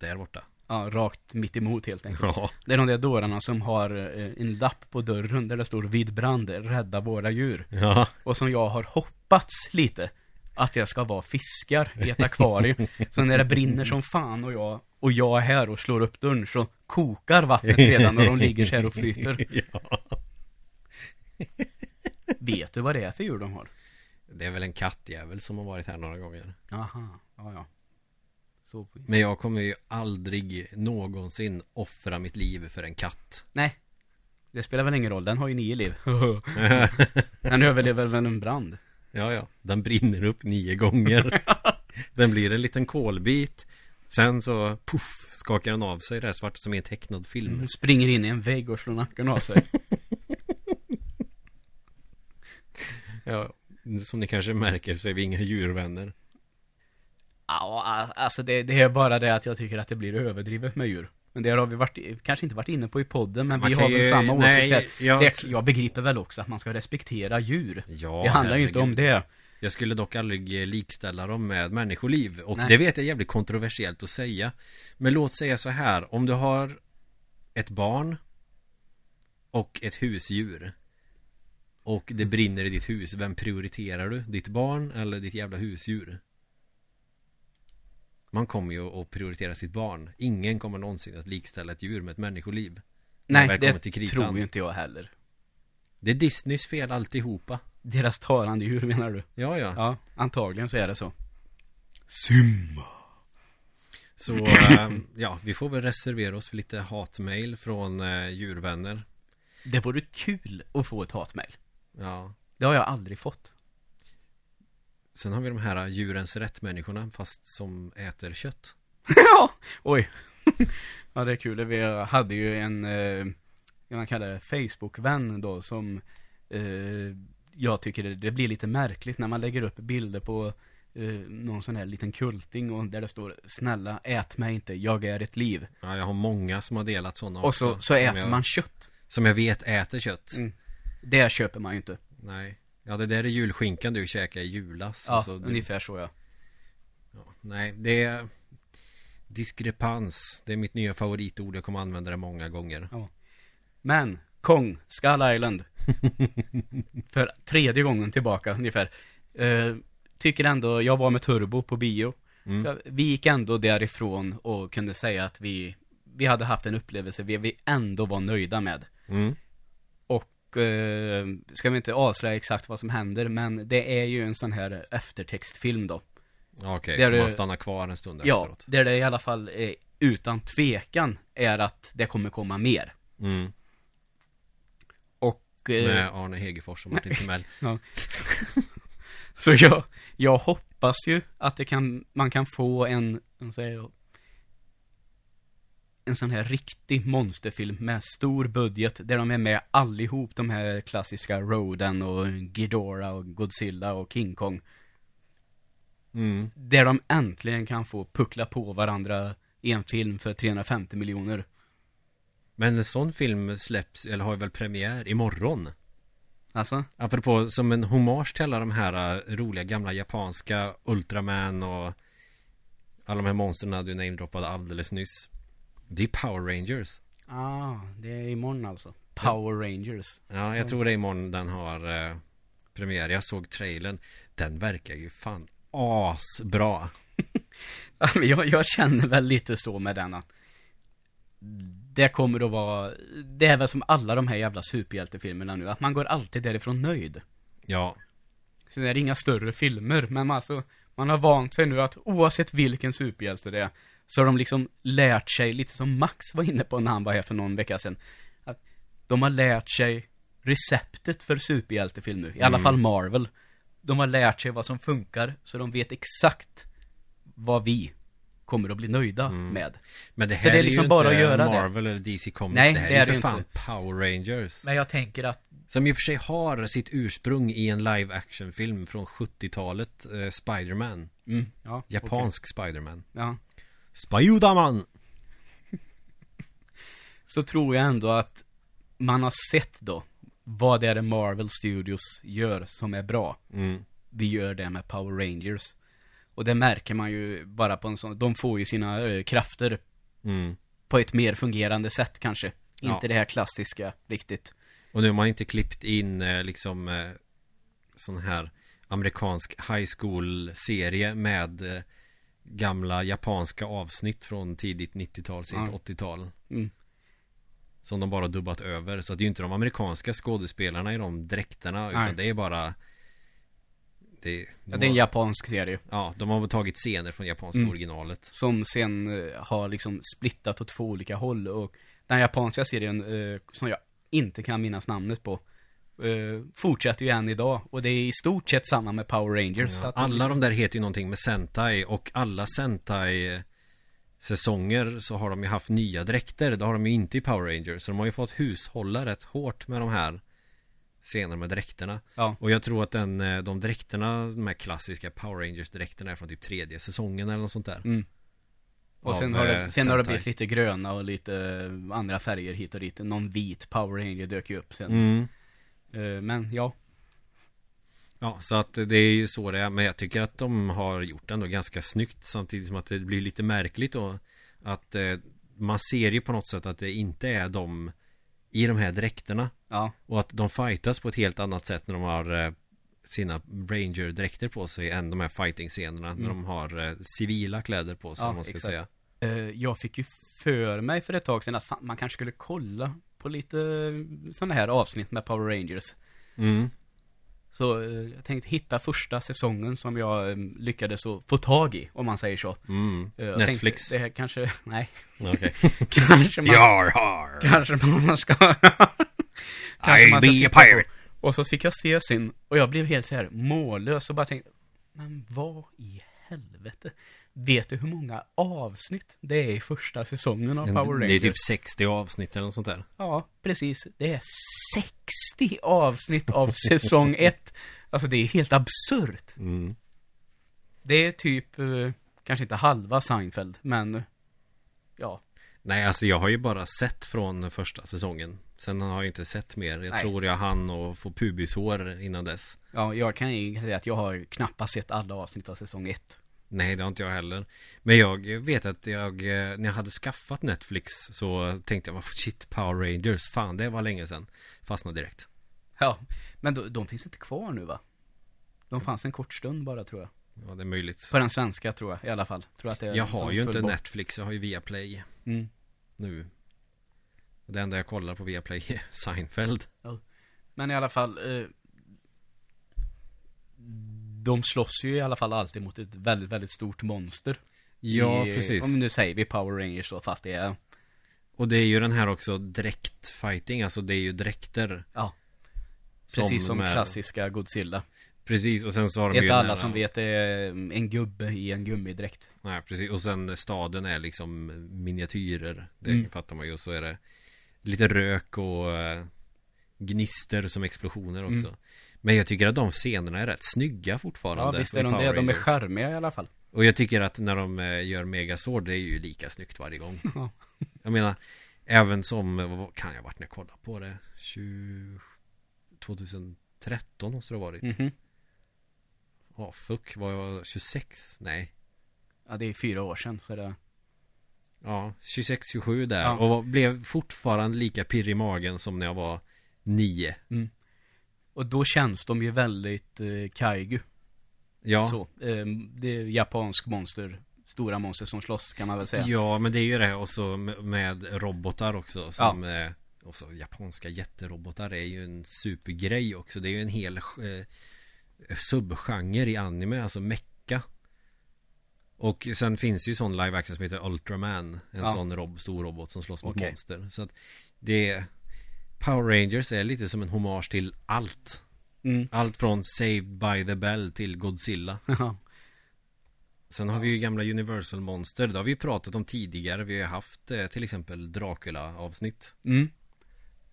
Speaker 1: där borta.
Speaker 2: Ja, rakt mitt emot helt enkelt.
Speaker 1: Ja.
Speaker 2: Det är de där dårarna som har eh, en lapp på dörren där det står vid brand, rädda våra djur.
Speaker 1: Ja.
Speaker 2: Och som jag har hoppats lite att det ska vara fiskar i ett akvarium. [laughs] så när det brinner som fan och jag, och jag är här och slår upp dörren så kokar vattnet redan när de ligger så här och flyter. [laughs]
Speaker 1: ja.
Speaker 2: Vet du vad det är för djur de har?
Speaker 1: Det är väl en kattjävel som har varit här några gånger.
Speaker 2: Aha, ja ja. Så
Speaker 1: Men jag kommer ju aldrig någonsin offra mitt liv för en katt.
Speaker 2: Nej. Det spelar väl ingen roll, den har ju nio liv. [laughs] den överlever väl en brand.
Speaker 1: Ja, ja. Den brinner upp nio gånger. [laughs] den blir en liten kolbit. Sen så, puff, skakar den av sig det här svart som i en tecknad film.
Speaker 2: Mm, Springer in i en vägg och slår nacken av sig. [laughs]
Speaker 1: Ja, som ni kanske märker så är vi inga djurvänner.
Speaker 2: Ja, alltså det, det är bara det att jag tycker att det blir överdrivet med djur. Men det har vi varit, kanske inte varit inne på i podden, men
Speaker 1: Man
Speaker 2: vi har väl
Speaker 1: ju-
Speaker 2: samma åsikt här.
Speaker 1: jag-
Speaker 2: Det, jag begriper väl också att man ska respektera djur.
Speaker 1: Ja,
Speaker 2: det handlar ju inte om det.
Speaker 1: Jag skulle dock aldrig likställa dem med människoliv Och
Speaker 2: Nej.
Speaker 1: det vet jag är jävligt kontroversiellt att säga Men låt säga så här Om du har ett barn Och ett husdjur Och det brinner i ditt hus Vem prioriterar du? Ditt barn eller ditt jävla husdjur? Man kommer ju att prioritera sitt barn Ingen kommer någonsin att likställa ett djur med ett människoliv När
Speaker 2: Nej, det
Speaker 1: kommer till kritan.
Speaker 2: tror ju inte jag heller.
Speaker 1: Det är Disneys fel alltihopa
Speaker 2: Deras talande djur menar du?
Speaker 1: Ja, ja
Speaker 2: Ja, antagligen så är det så. Simba.
Speaker 1: Så [clears throat] eh, ja, vi får väl reservera oss för lite hatmail från eh, djurvänner
Speaker 2: Det vore kul att få ett hatmejl.
Speaker 1: Ja
Speaker 2: Det har jag aldrig fått.
Speaker 1: Sen har vi de här djurens rätt-människorna fast som äter kött [laughs]
Speaker 2: ja, oj. [laughs] ja, det är kul. Vi hade ju en, eh, man kallar det, Facebook-vän då som eh, jag tycker det, det blir lite märkligt när man lägger upp bilder på eh, någon sån här liten kulting och där det står Snälla, ät mig inte, jag är ett liv.
Speaker 1: Ja, jag har många som har delat sådana
Speaker 2: Och
Speaker 1: också
Speaker 2: så, så
Speaker 1: som
Speaker 2: äter
Speaker 1: jag,
Speaker 2: man kött.
Speaker 1: Som jag vet äter kött
Speaker 2: Mm. Det köper man ju inte.
Speaker 1: Nej Ja, det där är julskinkan du käkar i julas
Speaker 2: Ja,
Speaker 1: Alltså, du,
Speaker 2: ungefär så ja.
Speaker 1: ja, Nej, det är Diskrepans Det är mitt nya favoritord, jag kommer använda det många gånger
Speaker 2: Men, Kong, Skull Island. [laughs] för tredje gången tillbaka ungefär. Eh, tycker ändå, jag var med Turbo på bio.
Speaker 1: Mm.
Speaker 2: Vi gick ändå därifrån och kunde säga att vi, vi hade haft en upplevelse vi, vi ändå var nöjda med.
Speaker 1: Mm.
Speaker 2: Eh, ska vi inte avslöja exakt vad som händer, men det är ju en sån här eftertextfilm då.
Speaker 1: Ja, Okej,
Speaker 2: Där
Speaker 1: så
Speaker 2: du-
Speaker 1: man stannar kvar en stund
Speaker 2: Ja,
Speaker 1: efteråt
Speaker 2: där det i alla fall är, utan tvekan är att det kommer komma mer.
Speaker 1: mm.
Speaker 2: Och, eh,
Speaker 1: Med Arne Hegerfors och Martin Timell [laughs]
Speaker 2: Så jag, jag hoppas ju att det kan, man kan få en, en, säger jag, en sån här riktig monsterfilm med stor budget där de är med allihop de här klassiska Rodan och Ghidorah och Godzilla och King Kong.
Speaker 1: mm.
Speaker 2: Där de äntligen kan få puckla på varandra i en film för 350 miljoner.
Speaker 1: Men en sån film släpps, eller har väl premiär imorgon?
Speaker 2: Alltså?
Speaker 1: Apropå som en hommage till alla de här äh, roliga gamla japanska Ultraman och alla de här monstren du namedroppade alldeles nyss. Det är Power Rangers.
Speaker 2: Ah, det är imorgon alltså. Power Rangers.
Speaker 1: Ja, jag tror det är imorgon den har eh, premiär. Jag såg trailern. Den verkar ju fan asbra. [laughs]
Speaker 2: Ja, jag, jag känner väl lite så med den att det kommer att vara, det är väl som alla de här jävla superhjältefilmerna nu, att man går alltid därifrån nöjd.
Speaker 1: Ja,
Speaker 2: Sen är det inga större filmer, men alltså, man har vant sig nu att oavsett vilken superhjälte det är, så har de liksom lärt sig, lite som Max var inne på när han var här för någon vecka sedan, att de har lärt sig receptet för superhjältefilm nu, i alla
Speaker 1: Mm.
Speaker 2: fall Marvel. De har lärt sig vad som funkar, så de vet exakt vad vi kommer att bli nöjda
Speaker 1: Mm.
Speaker 2: med.
Speaker 1: men det
Speaker 2: Så
Speaker 1: här
Speaker 2: det är
Speaker 1: är,
Speaker 2: liksom
Speaker 1: ju
Speaker 2: bara
Speaker 1: inte
Speaker 2: att göra det.
Speaker 1: Marvel eller DC Comics.
Speaker 2: Nej,
Speaker 1: det här
Speaker 2: det
Speaker 1: är
Speaker 2: är
Speaker 1: ju
Speaker 2: det
Speaker 1: för fan
Speaker 2: inte.
Speaker 1: Power Rangers.
Speaker 3: Men jag tänker att
Speaker 1: Som i och för sig har sitt ursprung i en live action film från 70-talet, eh, Spiderman.
Speaker 2: Mm, ja,
Speaker 1: Japansk Spiderman.
Speaker 2: okej. Ja.
Speaker 1: Spiderman! [laughs]
Speaker 2: så tror jag ändå att man har sett då vad det är Marvel Studios gör som är bra.
Speaker 1: Mm.
Speaker 2: Vi gör det med Power Rangers. Och det märker man ju bara på en sån, de får ju sina eh, krafter
Speaker 1: Mm.
Speaker 2: på ett mer fungerande sätt kanske.
Speaker 1: Ja.
Speaker 2: Inte det här klassiska riktigt.
Speaker 1: Och nu har man inte klippt in eh, liksom eh, sån här amerikansk high school serie med eh, gamla japanska avsnitt från tidigt 90-tal, sent
Speaker 2: Ja.
Speaker 1: 80-tal.
Speaker 2: Mm.
Speaker 1: Som de bara dubbat över. Så det är ju inte de amerikanska skådespelarna i de dräkterna. Utan
Speaker 2: Nej.
Speaker 1: det är bara det, de
Speaker 2: Ja, det är en
Speaker 1: har,
Speaker 2: japansk serie.
Speaker 1: Ja, de har väl tagit scener från japanska
Speaker 2: Mm.
Speaker 1: originalet.
Speaker 2: Som sen eh, har liksom splittat åt två olika håll och den japanska serien, eh, som jag inte kan minnas namnet på, eh, fortsätter ju än idag. Och det är i stort sett samma med Power Rangers.
Speaker 1: Ja, alla
Speaker 2: liksom-
Speaker 1: de där heter ju någonting med Sentai och alla Sentai säsonger så har de ju haft nya dräkter. Det har de ju inte i Power Rangers. Så de har ju fått hushålla rätt hårt med de här scenerna med dräkterna.
Speaker 2: Ja.
Speaker 1: Och jag tror att den, eh, de dräkterna, de här klassiska Power Rangers dräkterna är från typ tredje säsongen eller något sånt där.
Speaker 2: Mm. Och sen, har det,
Speaker 1: eh,
Speaker 2: sen har det blivit lite gröna och lite andra färger hit och dit. Någon vit Power Ranger dök ju upp sen.
Speaker 1: Mm.
Speaker 2: Eh, men ja,
Speaker 1: Ja, så att det är ju så det är. Men jag tycker att de har gjort det ändå ganska snyggt. Samtidigt som att det blir lite märkligt då. Att eh, man ser ju på något sätt att det inte är de i de här dräkterna.
Speaker 2: ja,
Speaker 1: Och att de fightas på ett helt annat sätt när de har eh, sina Ranger-dräkter på sig än de här fighting-scenerna. När de har civila kläder på sig,
Speaker 2: Ja,
Speaker 1: om man ska
Speaker 2: exakt.
Speaker 1: säga.
Speaker 2: Jag fick ju för mig för ett tag sedan att fan, man kanske skulle kolla på lite sådana här avsnitt med Power Rangers.
Speaker 1: Mm.
Speaker 2: Så eh, jag tänkte hitta första säsongen som jag eh, lyckades få tag i, om man säger så.
Speaker 1: Mm.
Speaker 2: Eh,
Speaker 1: Netflix.
Speaker 2: Tänkte, det här kanske, [laughs] nej,
Speaker 1: Okej. [laughs]
Speaker 2: kanske man,
Speaker 1: Jar har.
Speaker 2: kanske man ska, [laughs] kanske
Speaker 1: I
Speaker 2: man ska
Speaker 1: be a
Speaker 2: titta på.
Speaker 1: pirate.
Speaker 2: Och så fick jag se sin, och jag blev helt så här mållös och bara tänkte, men vad i helvete? Vet du hur många avsnitt det är i första säsongen av Power Rangers?
Speaker 1: Det är typ 60 avsnitt eller något sånt där.
Speaker 2: Ja, precis. Det är 60 avsnitt av säsong [laughs] 1. Alltså det är helt absurt.
Speaker 1: Mm.
Speaker 2: Det är typ, eh, kanske inte halva Seinfeld, men ja.
Speaker 1: Nej, alltså jag har ju bara sett från första säsongen. Sen har jag inte sett mer. Jag
Speaker 2: Nej.
Speaker 1: tror jag hann och få pubishår innan dess.
Speaker 2: Ja, jag kan ju säga att jag har knappast sett alla avsnitt av säsong 1.
Speaker 1: Nej, det har inte jag heller. Men jag vet att jag, eh, när jag hade skaffat Netflix så tänkte jag, shit, Power Rangers, fan det var länge sedan. Fastnade direkt.
Speaker 2: Ja, men de, de finns inte kvar nu va? De fanns en kort stund bara tror jag.
Speaker 1: Ja, det är möjligt.
Speaker 2: På den svenska tror jag i alla fall. Tror att det,
Speaker 1: Jag har ju inte
Speaker 2: bort.
Speaker 1: Netflix, jag har ju Viaplay
Speaker 2: Mm.
Speaker 1: nu. Det enda jag kollar på Viaplay är [laughs] Seinfeld.
Speaker 2: Men i alla fall, eh, de slåss ju i alla fall alltid mot ett väldigt, väldigt stort monster.
Speaker 1: Ja,
Speaker 2: I,
Speaker 1: precis.
Speaker 2: Om nu säger vi Power Rangers då, fast det är,
Speaker 1: Och det är ju den här också dräktfighting, alltså det är ju dräkter.
Speaker 2: ja. Precis som
Speaker 1: är-
Speaker 2: klassiska Godzilla.
Speaker 1: Precis, och sen så har
Speaker 2: Det
Speaker 1: de ju
Speaker 2: inte alla som vet det är en gubbe i en gummidräkt.
Speaker 1: Nej, precis. Och sen staden är liksom miniatyrer. Det
Speaker 2: Mm.
Speaker 1: fattar man ju. Och så är det lite rök och eh, gnister som explosioner också.
Speaker 2: Mm.
Speaker 1: Men jag tycker att de scenerna är rätt snygga fortfarande.
Speaker 2: Ja, visst är de det. De är charmiga i alla fall.
Speaker 1: Och jag tycker att när de eh, gör Megazord, det är ju lika snyggt varje gång.
Speaker 2: Ja. [laughs]
Speaker 1: Jag menar, även som, vad kan jag varit när jag kollade på det? 20... 2013 måste det ha varit.
Speaker 2: Mhm.
Speaker 1: Ja, fuck, var jag 26? Nej.
Speaker 2: Ja, det är fyra år sedan, så det...
Speaker 1: Ja, 26-27 där.
Speaker 2: Ja.
Speaker 1: Och blev fortfarande lika pirrig i magen som när jag var 9.
Speaker 2: Och då känns de ju väldigt eh, Kaigu.
Speaker 1: Ja.
Speaker 2: Så. Eh, det är japansk monster. Stora monster som slåss kan man väl säga.
Speaker 1: ja, men det är ju det och så med, robotar också. Som, eh, och så japanska jätterobotar är ju en supergrej också. Det är ju en hel eh, subgenre i anime, alltså mecka. Och sen finns ju sån live action som heter Ultraman. En
Speaker 2: Ja.
Speaker 1: sån rob stor robot som slåss mot
Speaker 2: Okej.
Speaker 1: monster. Så att det Power Rangers är lite som en hommage till allt.
Speaker 2: Mm.
Speaker 1: Allt från Saved by the Bell till Godzilla. [laughs]
Speaker 2: Ja.
Speaker 1: Sen har vi ju gamla Universal Monster. Det har vi ju pratat om tidigare. Vi har haft eh, till exempel Dracula-avsnitt.
Speaker 2: Mm.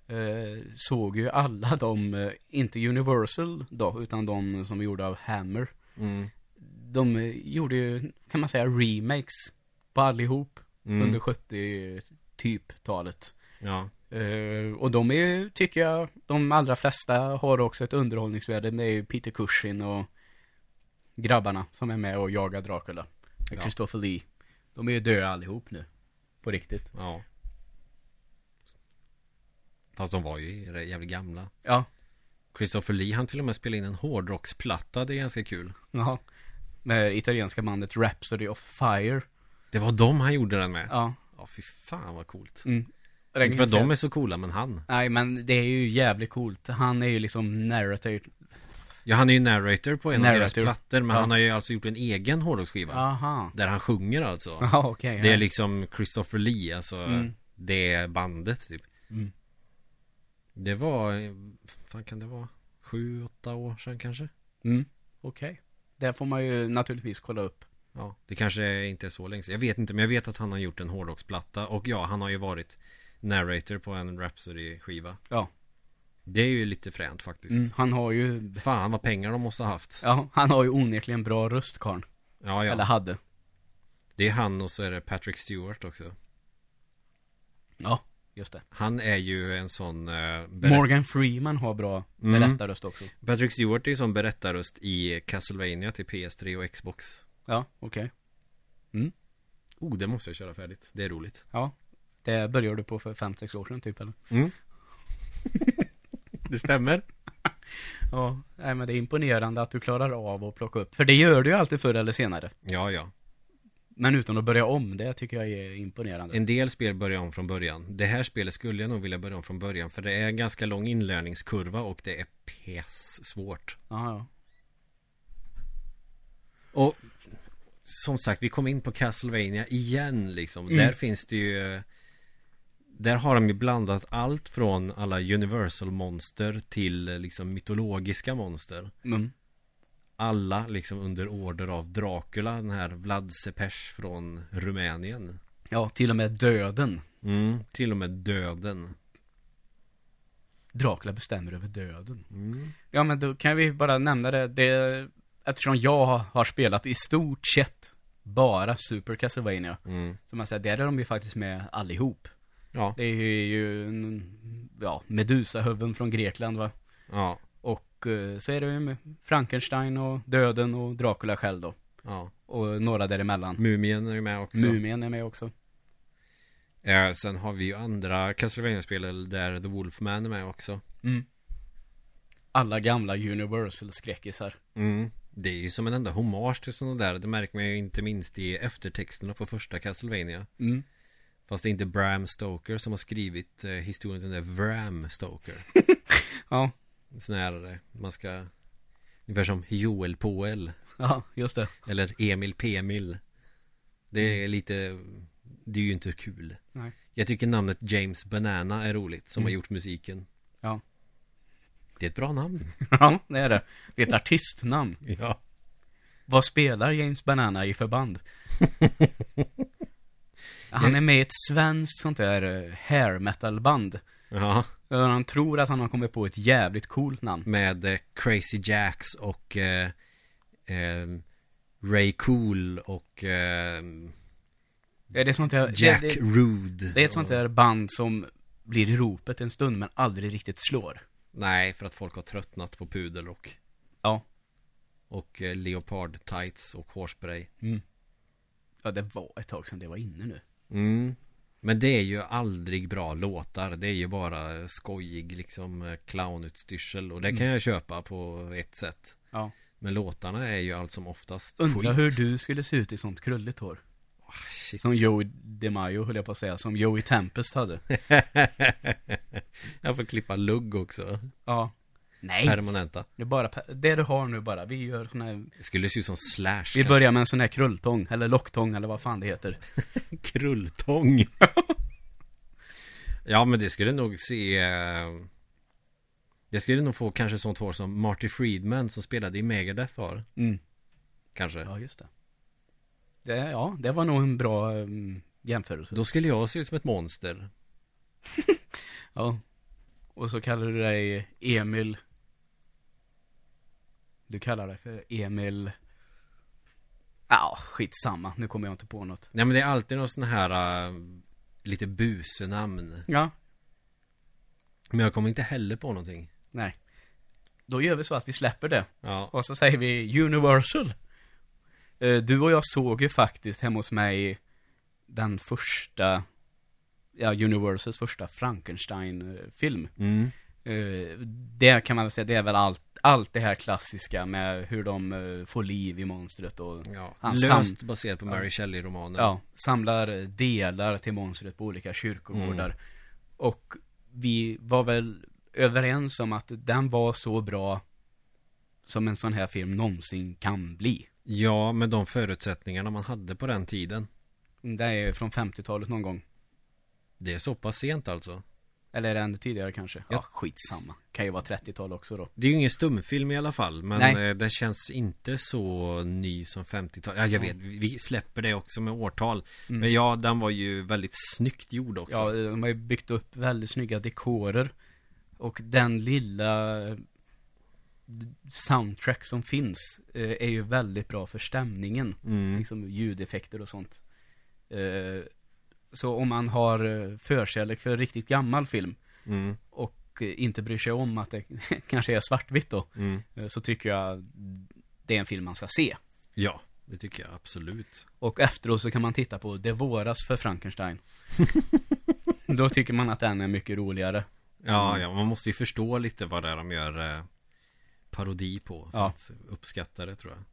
Speaker 2: Eh, såg ju alla de, eh, inte Universal då, utan de som är gjorda av Hammer.
Speaker 1: Mm.
Speaker 2: De eh, gjorde ju, kan man säga, remakes på allihop
Speaker 1: Mm.
Speaker 2: under 70 typ talet.
Speaker 1: Ja.
Speaker 2: Eh, och de är tycker jag, de allra flesta har också ett underhållningsvärde. Det är ju Peter Cushing och grabbarna som är med och jagar Dracula.
Speaker 1: Ja.
Speaker 2: Christopher Lee. De är ju döda allihop nu. På riktigt.
Speaker 1: Ja. Fast de var ju jävligt gamla.
Speaker 2: Ja.
Speaker 1: Christopher Lee han till och med spelade in en hårdrocksplatta, det är ganska kul.
Speaker 2: Jaha. Med italienska bandet Rhapsody of Fire.
Speaker 1: Det var de han gjorde den med.
Speaker 2: Ja.
Speaker 1: Ja, fy fan vad coolt.
Speaker 2: Mm.
Speaker 1: Inte för att de är så coola, men han.
Speaker 2: Nej, men det är ju jävligt coolt. Han är ju liksom narrator.
Speaker 1: Ja, han är ju narrator på en av deras
Speaker 2: Narrator.
Speaker 1: plattor, men
Speaker 2: Ja.
Speaker 1: han har ju alltså gjort en egen hårdrocksskiva.
Speaker 2: Aha.
Speaker 1: Där han sjunger alltså. [laughs]
Speaker 2: Ja, okej.
Speaker 1: Det är
Speaker 2: ja.
Speaker 1: liksom Christopher Lee, alltså
Speaker 2: Mm.
Speaker 1: det bandet typ.
Speaker 2: Mm.
Speaker 1: Det var, fan kan det vara? Sju, åtta år sedan kanske?
Speaker 2: Mm. Okej. Det får man ju naturligtvis kolla upp.
Speaker 1: Ja, det kanske inte är så länge sedan. Jag vet inte, men jag vet att han har gjort en hårdrocksplatta. Och ja, han har ju varit narrator på en Rhapsody-skiva.
Speaker 2: Ja.
Speaker 1: Det är ju lite fränt faktiskt.
Speaker 2: Mm. Han har ju,
Speaker 1: Fan vad pengar de måste ha haft.
Speaker 2: ja, han har ju onekligen bra röst, karln.
Speaker 1: Ja, ja.
Speaker 2: Eller hade.
Speaker 1: Det är han och så är det Patrick Stewart också.
Speaker 2: Ja, just det.
Speaker 1: Han är ju en sån berätt-
Speaker 2: Morgan Freeman har bra
Speaker 1: Mm.
Speaker 2: berättarröst också.
Speaker 1: Patrick Stewart är ju sån berättarröst i Castlevania till PS3 och Xbox.
Speaker 2: Ja, okej.
Speaker 1: Oh, det måste jag köra färdigt. Det är roligt.
Speaker 2: Ja. Det började du på för 5-6 år sedan typ eller?
Speaker 1: Mm. [laughs] det stämmer.
Speaker 2: Ja, nej men det är imponerande att du klarar av att plocka upp. För det gör du ju alltid förr eller senare.
Speaker 1: Ja, ja.
Speaker 2: Men utan att börja om, det tycker jag är imponerande.
Speaker 1: En del spel börjar om från början. Det här spelet skulle jag nog vilja börja om från början. För det är en ganska lång inlärningskurva och det är pess svårt.
Speaker 2: Ja.
Speaker 1: Och som sagt, vi kom in på Castlevania igen liksom.
Speaker 2: Mm.
Speaker 1: Där finns det ju Där har de ju blandat allt från alla Universal-monster till eh, liksom mytologiska monster.
Speaker 2: Mm.
Speaker 1: Alla liksom under order av Dracula, den här Vlad Cepes från Rumänien.
Speaker 2: Ja, till och med döden.
Speaker 1: Mm, till och med döden.
Speaker 2: Dracula bestämmer över döden.
Speaker 1: Mm.
Speaker 2: Ja, men då kan vi bara nämna det. det eftersom jag har, har spelat i stort sett bara Super Castlevania.
Speaker 1: Mm.
Speaker 2: Så man säger, där är de ju faktiskt med allihop.
Speaker 1: Ja,
Speaker 2: Det är ju, en- ja, Medusa-huvuden från Grekland va.
Speaker 1: ja,
Speaker 2: Och eh, så är det ju med Frankenstein och döden och Dracula själv då.
Speaker 1: ja.
Speaker 2: Och några däremellan.
Speaker 1: Mumien är ju med också.
Speaker 2: Mumien är med också.
Speaker 1: Eh, sen har vi ju andra Castlevania-spel där The Wolfman är med också.
Speaker 2: Mm. Alla gamla Universal-skräckisar.
Speaker 1: Mm. Det är ju som en enda hommage till sådana där. Det märker man ju inte minst i eftertexterna på första Castlevania.
Speaker 2: Mm.
Speaker 1: Fast det är inte Bram Stoker som har skrivit eh, historien till den där Bram Stoker. [laughs]
Speaker 2: Ja,
Speaker 1: Sån här, eh, man ska Ungefär som Joel Poel
Speaker 2: ja, just det.
Speaker 1: Eller Emil Pemil Det är lite Det är ju inte kul
Speaker 2: Nej.
Speaker 1: Jag tycker namnet James Banana är roligt Som
Speaker 2: Mm.
Speaker 1: har gjort musiken
Speaker 2: Ja.
Speaker 1: Det är ett bra namn [laughs]
Speaker 2: Ja, det är det. Det är ett artistnamn.
Speaker 1: Ja
Speaker 2: Vad spelar James Banana i för band? [laughs] Han är med i ett svenskt sånt där eh, hair metal band.
Speaker 1: Ja
Speaker 2: Han tror att han har kommit på ett jävligt coolt namn.
Speaker 1: Med eh, Crazy Jacks och eh, eh, Ray Cool och eh,
Speaker 2: Är det sånt där,
Speaker 1: Jack
Speaker 2: det, det,
Speaker 1: Rude
Speaker 2: det är ett sånt där band som blir i ropet en stund men aldrig riktigt slår.
Speaker 1: Nej, för att folk har tröttnat på pudelrock
Speaker 2: Ja.
Speaker 1: Och eh, leopard tights och hårspray
Speaker 2: Ja, det var ett tag sedan det var inne nu.
Speaker 1: Mm. Men det är ju aldrig bra låtar Det är ju bara skojig liksom clownutstyrsel Och det kan
Speaker 2: Mm.
Speaker 1: jag köpa på ett sätt
Speaker 2: Ja.
Speaker 1: Men låtarna är ju allt som oftast
Speaker 2: Undrar
Speaker 1: skit.
Speaker 2: hur du skulle se ut i sånt krulligt hår.
Speaker 1: Shit.
Speaker 2: Som Joey DeMaio höll jag på att säga, som Joey Tempest hade. [laughs]
Speaker 1: jag får klippa lugg också
Speaker 2: Ja. Nej,
Speaker 1: Permanenta
Speaker 2: det är bara det du har nu bara. Vi gör sån här,
Speaker 1: Det skulle se ut som Slash
Speaker 2: vi
Speaker 1: kanske.
Speaker 2: börjar med en sån här krulltång, eller locktång, eller vad fan det heter. [laughs]
Speaker 1: Krulltång [laughs] Ja men det skulle nog se eh, Det skulle nog få kanske sånt hår som Marty Friedman som spelade i Megadeth har
Speaker 2: Mm.
Speaker 1: Kanske
Speaker 2: Ja, just det. det. Ja, det var nog en bra um, jämförelse.
Speaker 1: Då skulle jag se ut som ett monster [laughs]
Speaker 2: Ja. Och så kallar du dig Emil. Du kallar dig för Emil. Ja, skitsamma. Nu kommer jag inte på något.
Speaker 1: Nej men det är alltid någon sån här uh, Lite busenamn
Speaker 2: Ja.
Speaker 1: Men jag kommer inte heller på någonting.
Speaker 2: Nej. Då gör vi så att vi släpper det.
Speaker 1: Ja.
Speaker 2: Och så säger vi Universal. Eh, Du och jag såg ju faktiskt hemma hos mig den första, ja, Universals första Frankenstein-film.
Speaker 1: Mm.
Speaker 2: Eh, Det kan man väl säga, det är väl allt, allt det här klassiska med hur de eh, får liv i monstret och
Speaker 1: ja.
Speaker 2: Han
Speaker 1: Löst
Speaker 2: sam-
Speaker 1: baserat på Mary Shelley-romanen.
Speaker 2: ja, samlar delar till monstret på olika kyrkogårdar. Och vi var väl överens om att den var så bra som en sån här film någonsin kan bli.
Speaker 1: ja, med de förutsättningarna man hade på den tiden.
Speaker 2: Det är från 50-talet någon gång.
Speaker 1: Det är så pass sent alltså.
Speaker 2: Eller är det ännu tidigare kanske? Ja, skitsamma. Kan ju vara 30-tal också då.
Speaker 1: Det är ju ingen stumfilm i alla fall Men
Speaker 2: Nej.
Speaker 1: eh, den känns inte så ny som 50-tal Ja jag vet, vi släpper det också med årtal
Speaker 2: Mm.
Speaker 1: Men ja, den var ju väldigt snyggt gjord också
Speaker 2: Ja, de har ju byggt upp väldigt snygga dekorer. Och den lilla soundtrack som finns eh, är ju väldigt bra för stämningen.
Speaker 1: mm.
Speaker 2: Liksom ljudeffekter och sånt. Så om man har eh, förkärlek för riktigt gammal film
Speaker 1: Mm.
Speaker 2: och eh, inte bryr sig om att det [laughs] kanske är svartvitt då,
Speaker 1: Mm.
Speaker 2: eh, så tycker jag det är en film man ska se.
Speaker 1: Ja, det tycker jag absolut
Speaker 2: Och efteråt så kan man titta på Det våras för Frankenstein. [laughs] Då tycker man att den är mycket roligare.
Speaker 1: Ja,
Speaker 2: Mm.
Speaker 1: ja, man måste ju förstå lite vad det är de gör eh, parodi på för
Speaker 2: Ja.
Speaker 1: att uppskatta det tror jag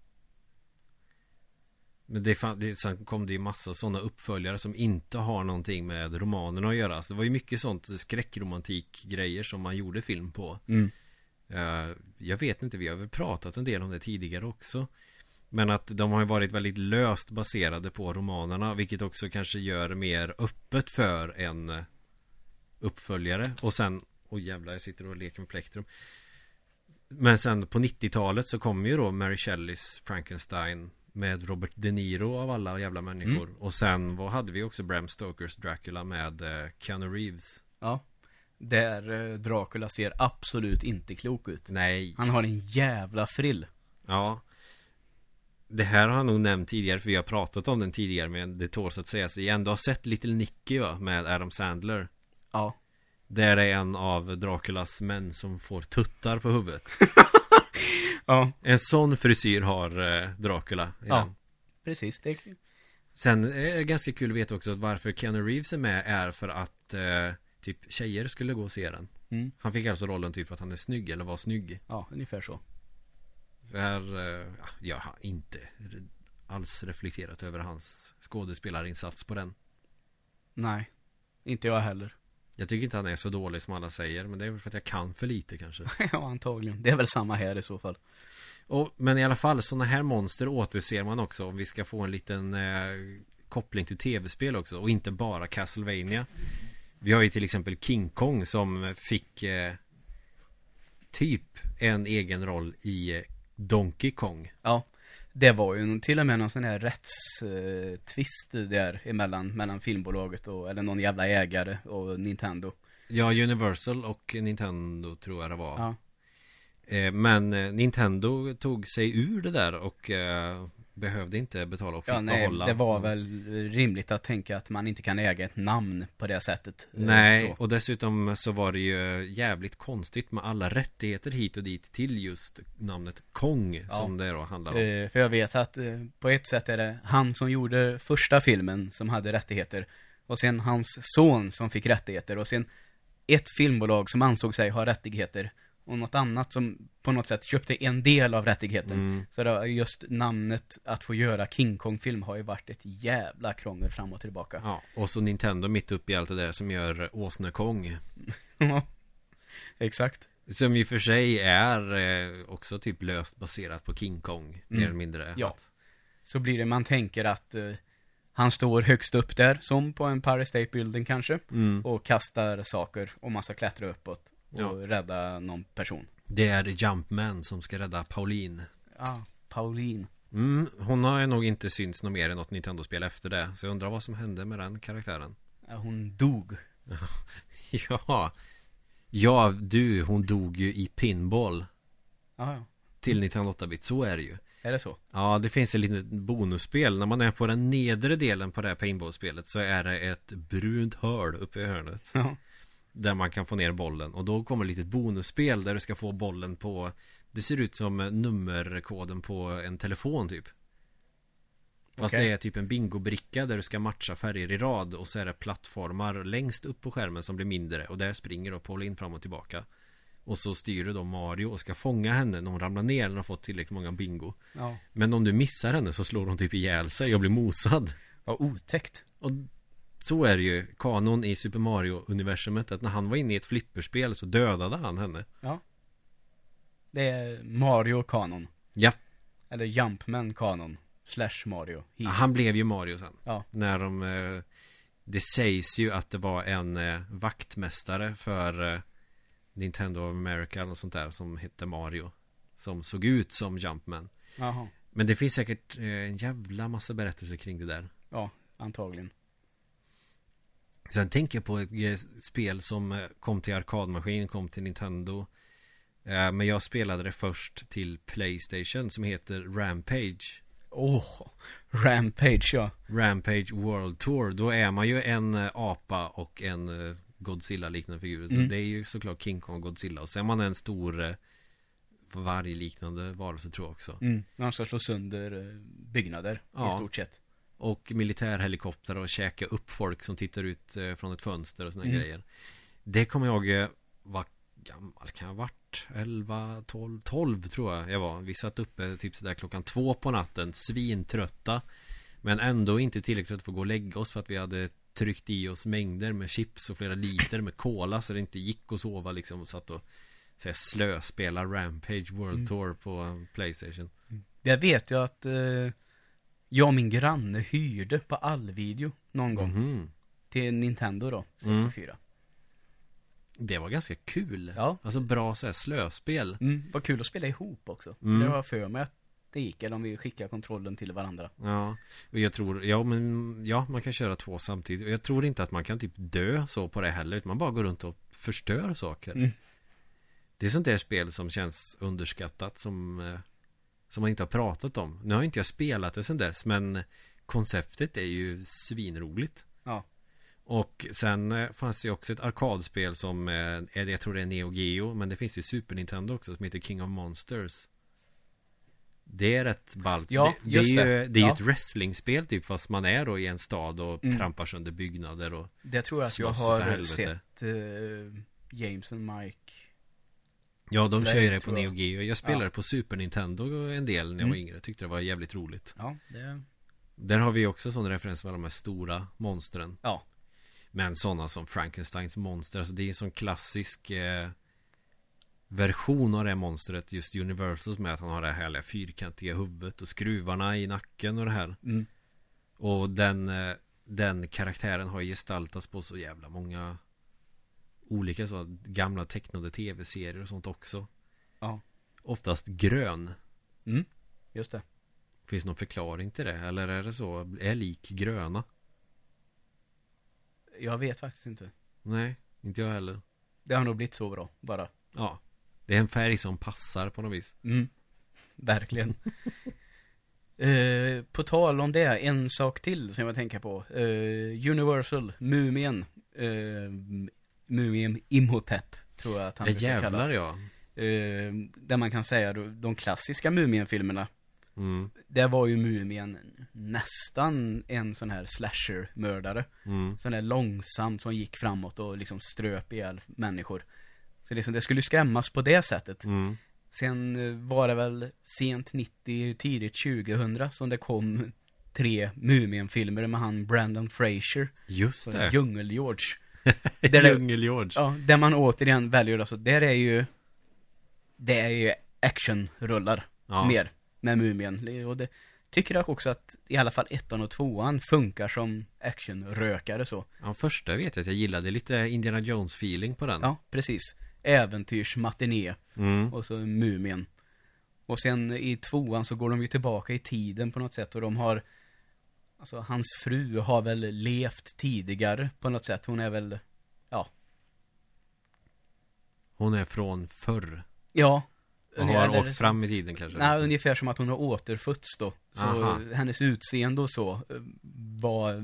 Speaker 1: Men det, fan, det sen kom det ju massa sådana uppföljare som inte har någonting med romanerna att göra. Så det var ju mycket sånt skräckromantik grejer som man gjorde film på.
Speaker 2: Mm.
Speaker 1: Eh, Jag vet inte, vi har väl pratat en del om det tidigare också. Men att de har ju varit väldigt löst baserade på romanerna Vilket också kanske gör mer öppet för en eh, uppföljare. Och sen, oj jävlar jag sitter och leker med plektrum. Men sen på 90-talet så kom ju då Mary Shelleys Frankenstein Med Robert De Niro av alla jävla människor Och sen vad hade vi också Bram Stokers Dracula med eh, Keanu Reeves
Speaker 2: Ja. Där eh, Dracula ser absolut inte klok ut.
Speaker 1: Nej
Speaker 2: Han har en jävla frill.
Speaker 1: Ja Det här har jag nog nämnt tidigare för vi har pratat om den tidigare men det tåls att sägas igen Du har sett Little Nicky va? Med Adam Sandler
Speaker 2: Ja.
Speaker 1: Där är en av Draculas män som får tuttar på huvudet [laughs]
Speaker 2: Ja.
Speaker 1: En sån frisyr har eh, Dracula
Speaker 2: Ja.
Speaker 1: ja.
Speaker 2: Precis. Det...
Speaker 1: Sen är det ganska kul att veta också att varför Keanu Reeves är med är för att eh, Typ tjejer skulle gå och se den
Speaker 2: Mm.
Speaker 1: Han fick alltså rollen typ för att han är snygg eller var snygg
Speaker 2: Ja, ungefär så.
Speaker 1: För eh, ja, jag har inte alls reflekterat över hans skådespelarinsats på den
Speaker 2: Nej. Inte jag heller.
Speaker 1: Jag tycker inte han är så dålig som alla säger Men det är väl för att jag kan för lite kanske [laughs]
Speaker 2: ja, antagligen. Det är väl samma här i så fall.
Speaker 1: och, Men i alla fall sådana här monster återser man också Om vi ska få en liten eh, koppling till tv-spel också Och inte bara Castlevania Vi har ju till exempel King Kong som fick eh, Typ en egen roll i eh, Donkey Kong
Speaker 2: Ja. Det var ju till och med någon sån här rättstvist där emellan, mellan filmbolaget och, eller någon jävla ägare och Nintendo.
Speaker 1: Ja, Universal och Nintendo tror jag det var
Speaker 2: Ja.
Speaker 1: Eh, Men eh, Nintendo tog sig ur det där och eh, behövde inte betala och fick
Speaker 2: Ja, nej,
Speaker 1: behålla
Speaker 2: det var väl rimligt att tänka att man inte kan äga ett namn på det sättet. Eh,
Speaker 1: Nej,
Speaker 2: Så.
Speaker 1: och dessutom så var det ju jävligt konstigt med alla rättigheter hit och dit till just namnet Kong
Speaker 2: Ja.
Speaker 1: som det då handlar om.
Speaker 2: Eh, För jag vet att eh, på ett sätt är det han som gjorde första filmen som hade rättigheter. Och sen hans son som fick rättigheter. Och sen ett filmbolag som ansåg sig ha rättigheter. Och något annat som på något sätt köpte en del av rättigheten.
Speaker 1: Mm.
Speaker 2: Så det, just namnet att få göra King Kong-film har ju varit ett jävla krångel fram och tillbaka.
Speaker 1: Ja, och så Nintendo mitt uppe i allt det där som gör Åsnekong. [laughs]
Speaker 2: Ja. Exakt.
Speaker 1: Som i och för sig är eh, också typ löst baserat på King Kong, mer
Speaker 2: Mm.
Speaker 1: eller mindre.
Speaker 2: Ja. Så blir det, man tänker att eh, han står högst upp där, som på en Empire State Building kanske.
Speaker 1: Mm.
Speaker 2: Och kastar saker och man ska klättra uppåt. Och
Speaker 1: Ja.
Speaker 2: rädda någon person.
Speaker 1: Det är Jumpman som ska rädda Pauline.
Speaker 2: Ja, Pauline.
Speaker 1: Mm, hon har nog inte synts något mer i något Nintendo-spel efter det. Så jag undrar vad som hände med den karaktären.
Speaker 2: Ja, hon dog. [laughs]
Speaker 1: Ja Ja, du, hon dog ju i pinball
Speaker 2: Ja, ja.
Speaker 1: Till Nintendo 8-bit, så är det ju
Speaker 2: Är det så?
Speaker 1: Ja, det finns ett litet bonusspel När man är på den nedre delen på det här pinballspelet Så är det ett brunt hål uppe i hörnet
Speaker 2: Ja.
Speaker 1: Där man kan få ner bollen och då kommer ett litet bonusspel där du ska få bollen på Det ser ut som nummerkoden på en telefon typ Fast
Speaker 2: Okej.
Speaker 1: det är typ en bingobricka där du ska matcha färger i rad och så är det plattformar längst upp på skärmen som blir mindre och där springer då Pauline fram och tillbaka Och så styr du då Mario och ska fånga henne när hon ramlar ner när hon har fått tillräckligt många bingo
Speaker 2: Ja.
Speaker 1: Men om du missar henne så slår hon typ ihjäl sig och blir mosad
Speaker 2: Vad otäckt.
Speaker 1: Och så är det ju kanon i Super Mario-universumet att när han var inne i ett flipperspel så dödade han henne
Speaker 2: Ja. Det är Mario kanon.
Speaker 1: Ja,
Speaker 2: Eller Jumpman kanon. Slash Mario. He-
Speaker 1: han blev ju Mario sen
Speaker 2: Ja.
Speaker 1: När de eh, Det sägs ju att det var en eh, vaktmästare för eh, Nintendo of America eller sånt där som hette Mario Som såg ut som Jumpman
Speaker 2: Jaha.
Speaker 1: Men det finns säkert en jävla massa berättelser kring det där
Speaker 2: Ja, antagligen.
Speaker 1: Sen tänker jag på ett spel som eh, kom till arkadmaskin, kom till Nintendo Eh, Men jag spelade det först till Playstation som heter Rampage
Speaker 2: Åh, Rampage ja.
Speaker 1: Rampage World Tour Då är man ju en eh, apa och en Godzilla-liknande figur
Speaker 2: Mm.
Speaker 1: Det är ju såklart King Kong och Godzilla Och sen är man en stor vargliknande varelse tror jag också
Speaker 2: Mm. Man ska slå sönder byggnader
Speaker 1: Ja.
Speaker 2: i stort sett.
Speaker 1: Och militärhelikoptrar och käka upp folk som tittar ut eh, från ett fönster och såna
Speaker 2: Mm.
Speaker 1: grejer Det kommer jag eh, Vad gammal kan jag ha varit? 11, 12, 12 tror jag jag var Vi satt uppe typ sådär klockan två på natten Svintrötta Men ändå inte tillräckligt för att gå och lägga oss för att vi hade tryckt i oss mängder med chips och flera liter med cola så det inte gick att sova liksom och satt och så här, slöspela Rampage World
Speaker 2: Mm.
Speaker 1: Tour på eh, Playstation
Speaker 2: Jag vet ju att eh, jag och min granne hyrde på allvideo någon gång.
Speaker 1: Mhm.
Speaker 2: Till Nintendo då,
Speaker 1: Mm.
Speaker 2: 64.
Speaker 1: Det var ganska kul
Speaker 2: Ja.
Speaker 1: Alltså bra så här slöspel
Speaker 2: Mm, vad kul att spela ihop också.
Speaker 1: Mm.
Speaker 2: Det var för mig att det gick, eller om vi skickar kontrollen till varandra.
Speaker 1: Ja, och jag tror, ja men, ja man kan köra två samtidigt Och jag tror inte att man kan typ dö så på det heller Utan man bara går runt och förstör saker
Speaker 2: Mm.
Speaker 1: Det är sånt där spel som känns underskattat som eh, Som man inte har pratat om Nu har inte jag spelat det sen dess men Konceptet är ju svinroligt
Speaker 2: Ja.
Speaker 1: Och sen eh, fanns det ju också ett arkadspel som eh, är, Jag tror det är Neo Geo Men det finns i Super Nintendo också som heter King of Monsters Det är rätt ballt
Speaker 2: Ja,
Speaker 1: det,
Speaker 2: just
Speaker 1: det är ju,
Speaker 2: det.
Speaker 1: det är ju
Speaker 2: Ja.
Speaker 1: ett wrestlingspel typ Fast man är då i en stad och
Speaker 2: Mm.
Speaker 1: trampar sönder byggnader och
Speaker 2: Det tror jag att jag har sett eh, James and Mike.
Speaker 1: Ja, de
Speaker 2: Det
Speaker 1: kör ju det på. Neo Geo Jag spelade
Speaker 2: Ja.
Speaker 1: på Super Nintendo en del när jag var
Speaker 2: Mm.
Speaker 1: yngre Tyckte det var jävligt roligt
Speaker 2: Ja, det...
Speaker 1: Där har vi också sån referens med de här stora monstren
Speaker 2: Ja.
Speaker 1: Men sådana som Frankensteins monster Alltså det är en sån klassisk eh, Version av det här monstret Just Universals med att han har det här härliga fyrkantiga huvudet Och skruvarna i nacken och det här
Speaker 2: Mm.
Speaker 1: Och den eh, Den karaktären har gestaltats på så jävla många Olika så gamla tecknade tv-serier och sånt också
Speaker 2: Ja.
Speaker 1: Oftast grön
Speaker 2: Mm. Just det.
Speaker 1: Finns det någon förklaring till det? Eller är det så? Är lik gröna?
Speaker 2: Jag vet faktiskt inte.
Speaker 1: Nej, inte jag heller
Speaker 2: Det har nog blivit så bra, bara.
Speaker 1: Ja Det är en färg som passar på något vis
Speaker 2: Mm. [laughs] Verkligen. [laughs] Eh, på tal om det, en sak till som jag tänker på. Eh, Universal, Mumien. Uh, Mumien Imhotep, tror jag att han brukar
Speaker 1: jävlar
Speaker 2: kallas.
Speaker 1: ja
Speaker 2: Eh, där man kan säga då, de klassiska Mumien-filmerna.
Speaker 1: mm,
Speaker 2: Där var ju Mumien nästan en sån här slasher-mördare.
Speaker 1: mm,
Speaker 2: Sån där långsamt som gick framåt och liksom ströp ihjäl människor. Så liksom, det skulle skrämmas på det sättet.
Speaker 1: mm.
Speaker 2: Sen eh, var det väl sent 90, tidigt 2000 som det kom tre Mumien-filmer med han Brandon Fraser.
Speaker 1: Just det
Speaker 2: Djungel-George. Där [laughs]
Speaker 1: Djungel-George
Speaker 2: Ja, där man återigen väljer alltså, där är ju Det är ju actionrullar
Speaker 1: ja.
Speaker 2: mer med Mumien. Och det tycker jag också att i alla fall ettan och tvåan funkar som actionrökare så.
Speaker 1: ja, första vet jag att jag gillade lite Indiana Jones-feeling på den
Speaker 2: Ja, precis. Äventyrsmatiné
Speaker 1: mm.
Speaker 2: och så Mumien. Och sen i tvåan så går de ju tillbaka i tiden på något sätt och de har Alltså hans fru har väl levt tidigare på något sätt. Hon är väl
Speaker 1: Hon är från förr
Speaker 2: Ja.
Speaker 1: Och har
Speaker 2: eller-
Speaker 1: åkt fram i tiden kanske
Speaker 2: Nej, ungefär som att hon har återfötts då. Så
Speaker 1: Aha.
Speaker 2: hennes utseende och så eh, var, eh,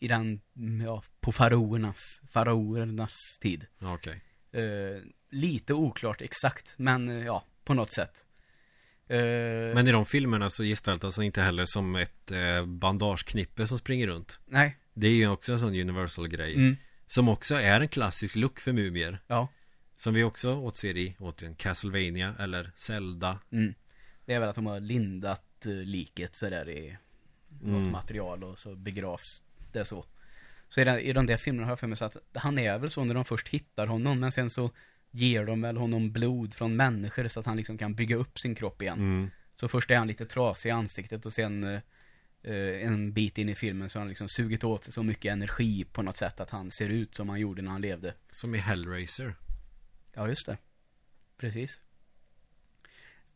Speaker 2: i den, ja, på faraoernas, faraoernas tid.
Speaker 1: Ja, Okej.
Speaker 2: Eh, lite oklart exakt, men eh, ja, på något sätt. Eh,
Speaker 1: Men i de filmerna så gestaltas han inte heller som ett eh, bandageknippe som springer runt.
Speaker 2: nej,
Speaker 1: Det är ju också en sån universal grej.
Speaker 2: mm,
Speaker 1: Som också är en klassisk look för mumier.
Speaker 2: ja,
Speaker 1: Som vi också återser i, återigen, Castlevania eller Zelda.
Speaker 2: mm. Det är väl att de har lindat eh, liket sådär i något
Speaker 1: Mm.
Speaker 2: material och så begravs det så. Så i, den, i de där filmerna har jag för mig så att han är väl så när de först hittar honom, men sen så ger de väl honom blod från människor så att han liksom kan bygga upp sin kropp igen.
Speaker 1: Mm.
Speaker 2: Så först är han lite trasig i ansiktet och sen eh, eh, en bit in i filmen så har han liksom sugit åt sig så mycket energi på något sätt att han ser ut som han gjorde när han levde.
Speaker 1: Som i Hellraiser.
Speaker 2: Ja, just det. Precis.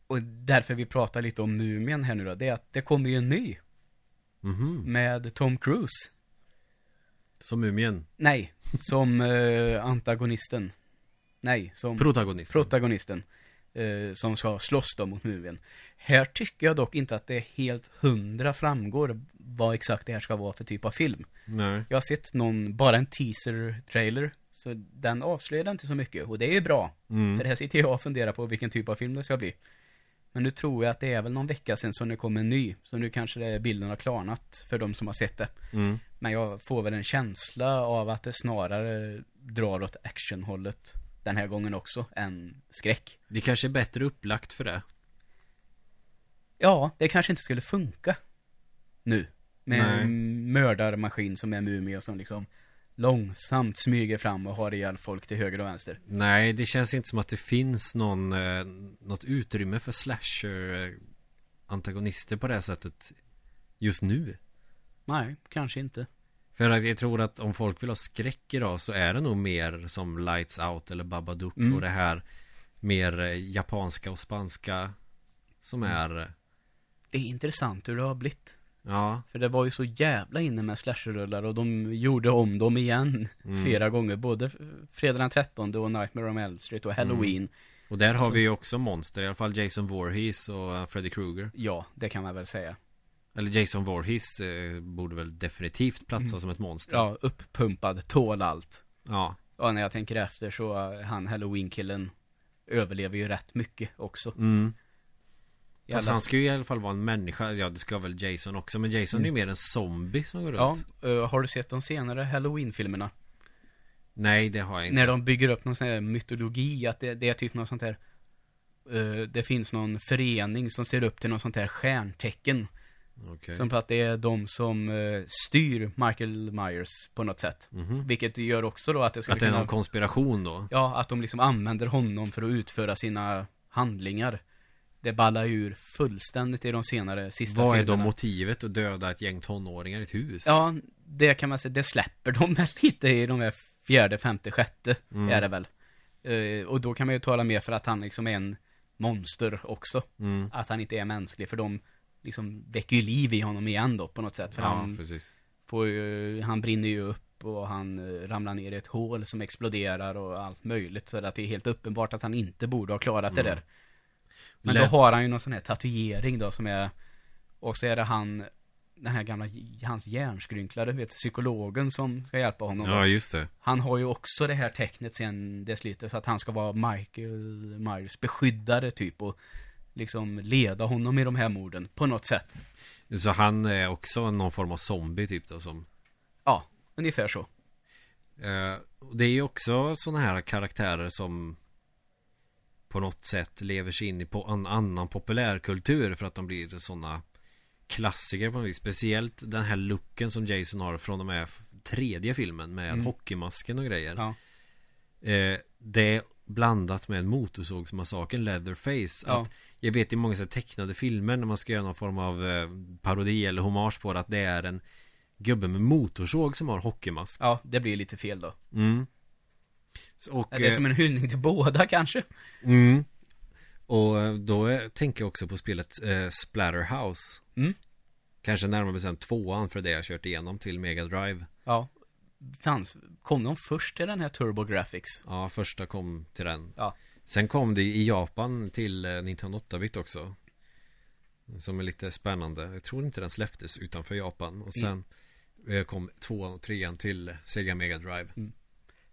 Speaker 2: Och därför vi pratar lite om Mumien här nu då, det är att det kommer ju en ny
Speaker 1: Mhm.
Speaker 2: med Tom Cruise.
Speaker 1: Som mumien.
Speaker 2: Nej, som eh, antagonisten. Nej, som
Speaker 1: Protagonist.
Speaker 2: protagonisten. Eh, som ska slåss då mot Mumien. Här tycker jag dock inte att det helt hundra framgår vad exakt det här ska vara för typ av film.
Speaker 1: Nej.
Speaker 2: Jag har sett någon, bara en teaser-trailer. Så den avslöjar inte så mycket. Och det är ju bra.
Speaker 1: Mm.
Speaker 2: För här sitter jag och funderar på vilken typ av film det ska bli. Men nu tror jag att det är väl någon vecka sedan som det kom en ny. Så nu kanske bilden har klarnat för de som har sett det.
Speaker 1: Mm.
Speaker 2: Men jag får väl en känsla av att det snarare drar åt actionhållet den här gången också, än skräck.
Speaker 1: Det kanske är bättre upplagt för det.
Speaker 2: Ja, det kanske inte skulle funka nu. Med
Speaker 1: Nej.
Speaker 2: en mördarmaskin som är mumie och som liksom långsamt smyger fram och har ihjäl folk till höger och vänster.
Speaker 1: Nej, det känns inte som att det finns någon, eh, något utrymme för slasher eh, på det här sättet just nu.
Speaker 2: Nej, kanske inte.
Speaker 1: För att jag tror att om folk vill ha skräck idag så är det nog mer som Lights Out eller Babadook
Speaker 2: Mm.
Speaker 1: och det här mer eh, japanska och spanska som
Speaker 2: Mm.
Speaker 1: är, eh,
Speaker 2: Det är intressant hur det har blivit.
Speaker 1: ja,
Speaker 2: För det var ju så jävla inne med slasherrullar och de gjorde om dem igen
Speaker 1: Mm.
Speaker 2: flera gånger. Både Fredag den 13 och Nightmare on Elm Street och Halloween.
Speaker 1: och där har
Speaker 2: Alltså-
Speaker 1: vi ju också monster, i alla fall Jason Voorhees och eh, Freddy Krueger.
Speaker 2: Ja, det kan man väl säga.
Speaker 1: Eller Jason Voorhees eh, borde väl definitivt platsa
Speaker 2: Mm.
Speaker 1: som ett monster.
Speaker 2: Ja, uppumpad, tål allt.
Speaker 1: ja.
Speaker 2: Ja, när jag tänker efter så uh, han Halloween-killen överlever ju rätt mycket också.
Speaker 1: Mm. Fast han ska ju i alla fall vara en människa, ja det ska väl Jason också, men Jason är ju mer en zombie som går
Speaker 2: Mm. Ja,
Speaker 1: runt.
Speaker 2: uh, har du sett de senare Halloween-filmerna?
Speaker 1: Nej, det har jag inte.
Speaker 2: När de bygger upp någon sån här mytologi, att det, det är typ något sånt här uh, Det finns någon förening som ser upp till något sånt här stjärntecken
Speaker 1: Okej.
Speaker 2: Som på att det är de som uh, styr Michael Myers på något sätt
Speaker 1: Mhm.
Speaker 2: Vilket gör också då att det skulle
Speaker 1: Att det är
Speaker 2: kunna
Speaker 1: någon konspiration då?
Speaker 2: Ja, att de liksom använder honom för att utföra sina handlingar Det ballar ju ur fullständigt i de senare sista
Speaker 1: Vad är då
Speaker 2: filmerna.
Speaker 1: motivet att döda ett gäng tonåringar i ett hus?
Speaker 2: Ja, det kan man säga, det släpper de [laughs] väl lite i de här fjärde, femte, sjätte
Speaker 1: Mm.
Speaker 2: är det väl. Eh, och då kan man ju tala mer för att han liksom är en monster också.
Speaker 1: Mm.
Speaker 2: Att han inte är mänsklig, för de liksom väcker ju liv i honom igen då på något sätt. För
Speaker 1: Ja,
Speaker 2: han,
Speaker 1: precis.
Speaker 2: får ju, han brinner ju upp och han eh, ramlar ner i ett hål som exploderar och allt möjligt. Så att det är helt uppenbart att han inte borde ha klarat det
Speaker 1: Mm.
Speaker 2: där. Men
Speaker 1: Lä-
Speaker 2: då har han ju någon sån här tatuering då som är Och så är det han Den här gamla, hans hjärnskrynklade, vet psykologen som ska hjälpa honom.
Speaker 1: Ja, just det.
Speaker 2: Han har ju också det här tecknet sen det sliter så att han ska vara Michael Myers beskyddare typ och Liksom leda honom i de här morden på något sätt.
Speaker 1: Så han är också någon form av zombie typ då som
Speaker 2: Ja, ungefär så.
Speaker 1: Eh, Det är ju också sådana här karaktärer som På något sätt lever sig in i på en annan populärkultur för att de blir sådana Klassiker på något vis. Speciellt den här looken som Jason har från med f- tredje filmen med
Speaker 2: Mm.
Speaker 1: hockeymasken och grejer.
Speaker 2: Ja,
Speaker 1: eh, Det är blandat med en motorsågsmassakern Leatherface
Speaker 2: Ja.
Speaker 1: att Jag vet i många så tecknade filmer när man ska göra någon form av eh, parodi eller hommage på det att det är en Gubbe med motorsåg som har hockeymask
Speaker 2: ja det blir lite fel då
Speaker 1: mm. Så- Och,
Speaker 2: Är det
Speaker 1: eh,
Speaker 2: som en hyllning till båda kanske?
Speaker 1: mm. Och eh, då eh, tänker jag också på spelet eh, Splatterhouse
Speaker 2: Mm.
Speaker 1: Kanske närmare bestämt tvåan för det jag kört igenom till Mega Drive
Speaker 2: Ja Fanns, kom de först till den här Turbo Graphics?
Speaker 1: Ja, första kom till den
Speaker 2: Ja.
Speaker 1: Sen kom det i Japan till eh, Nintendo 8-bit också Som är lite spännande Jag tror inte den släpptes utanför Japan Och sen eh, kom tvåan och trean till Sega Mega Drive.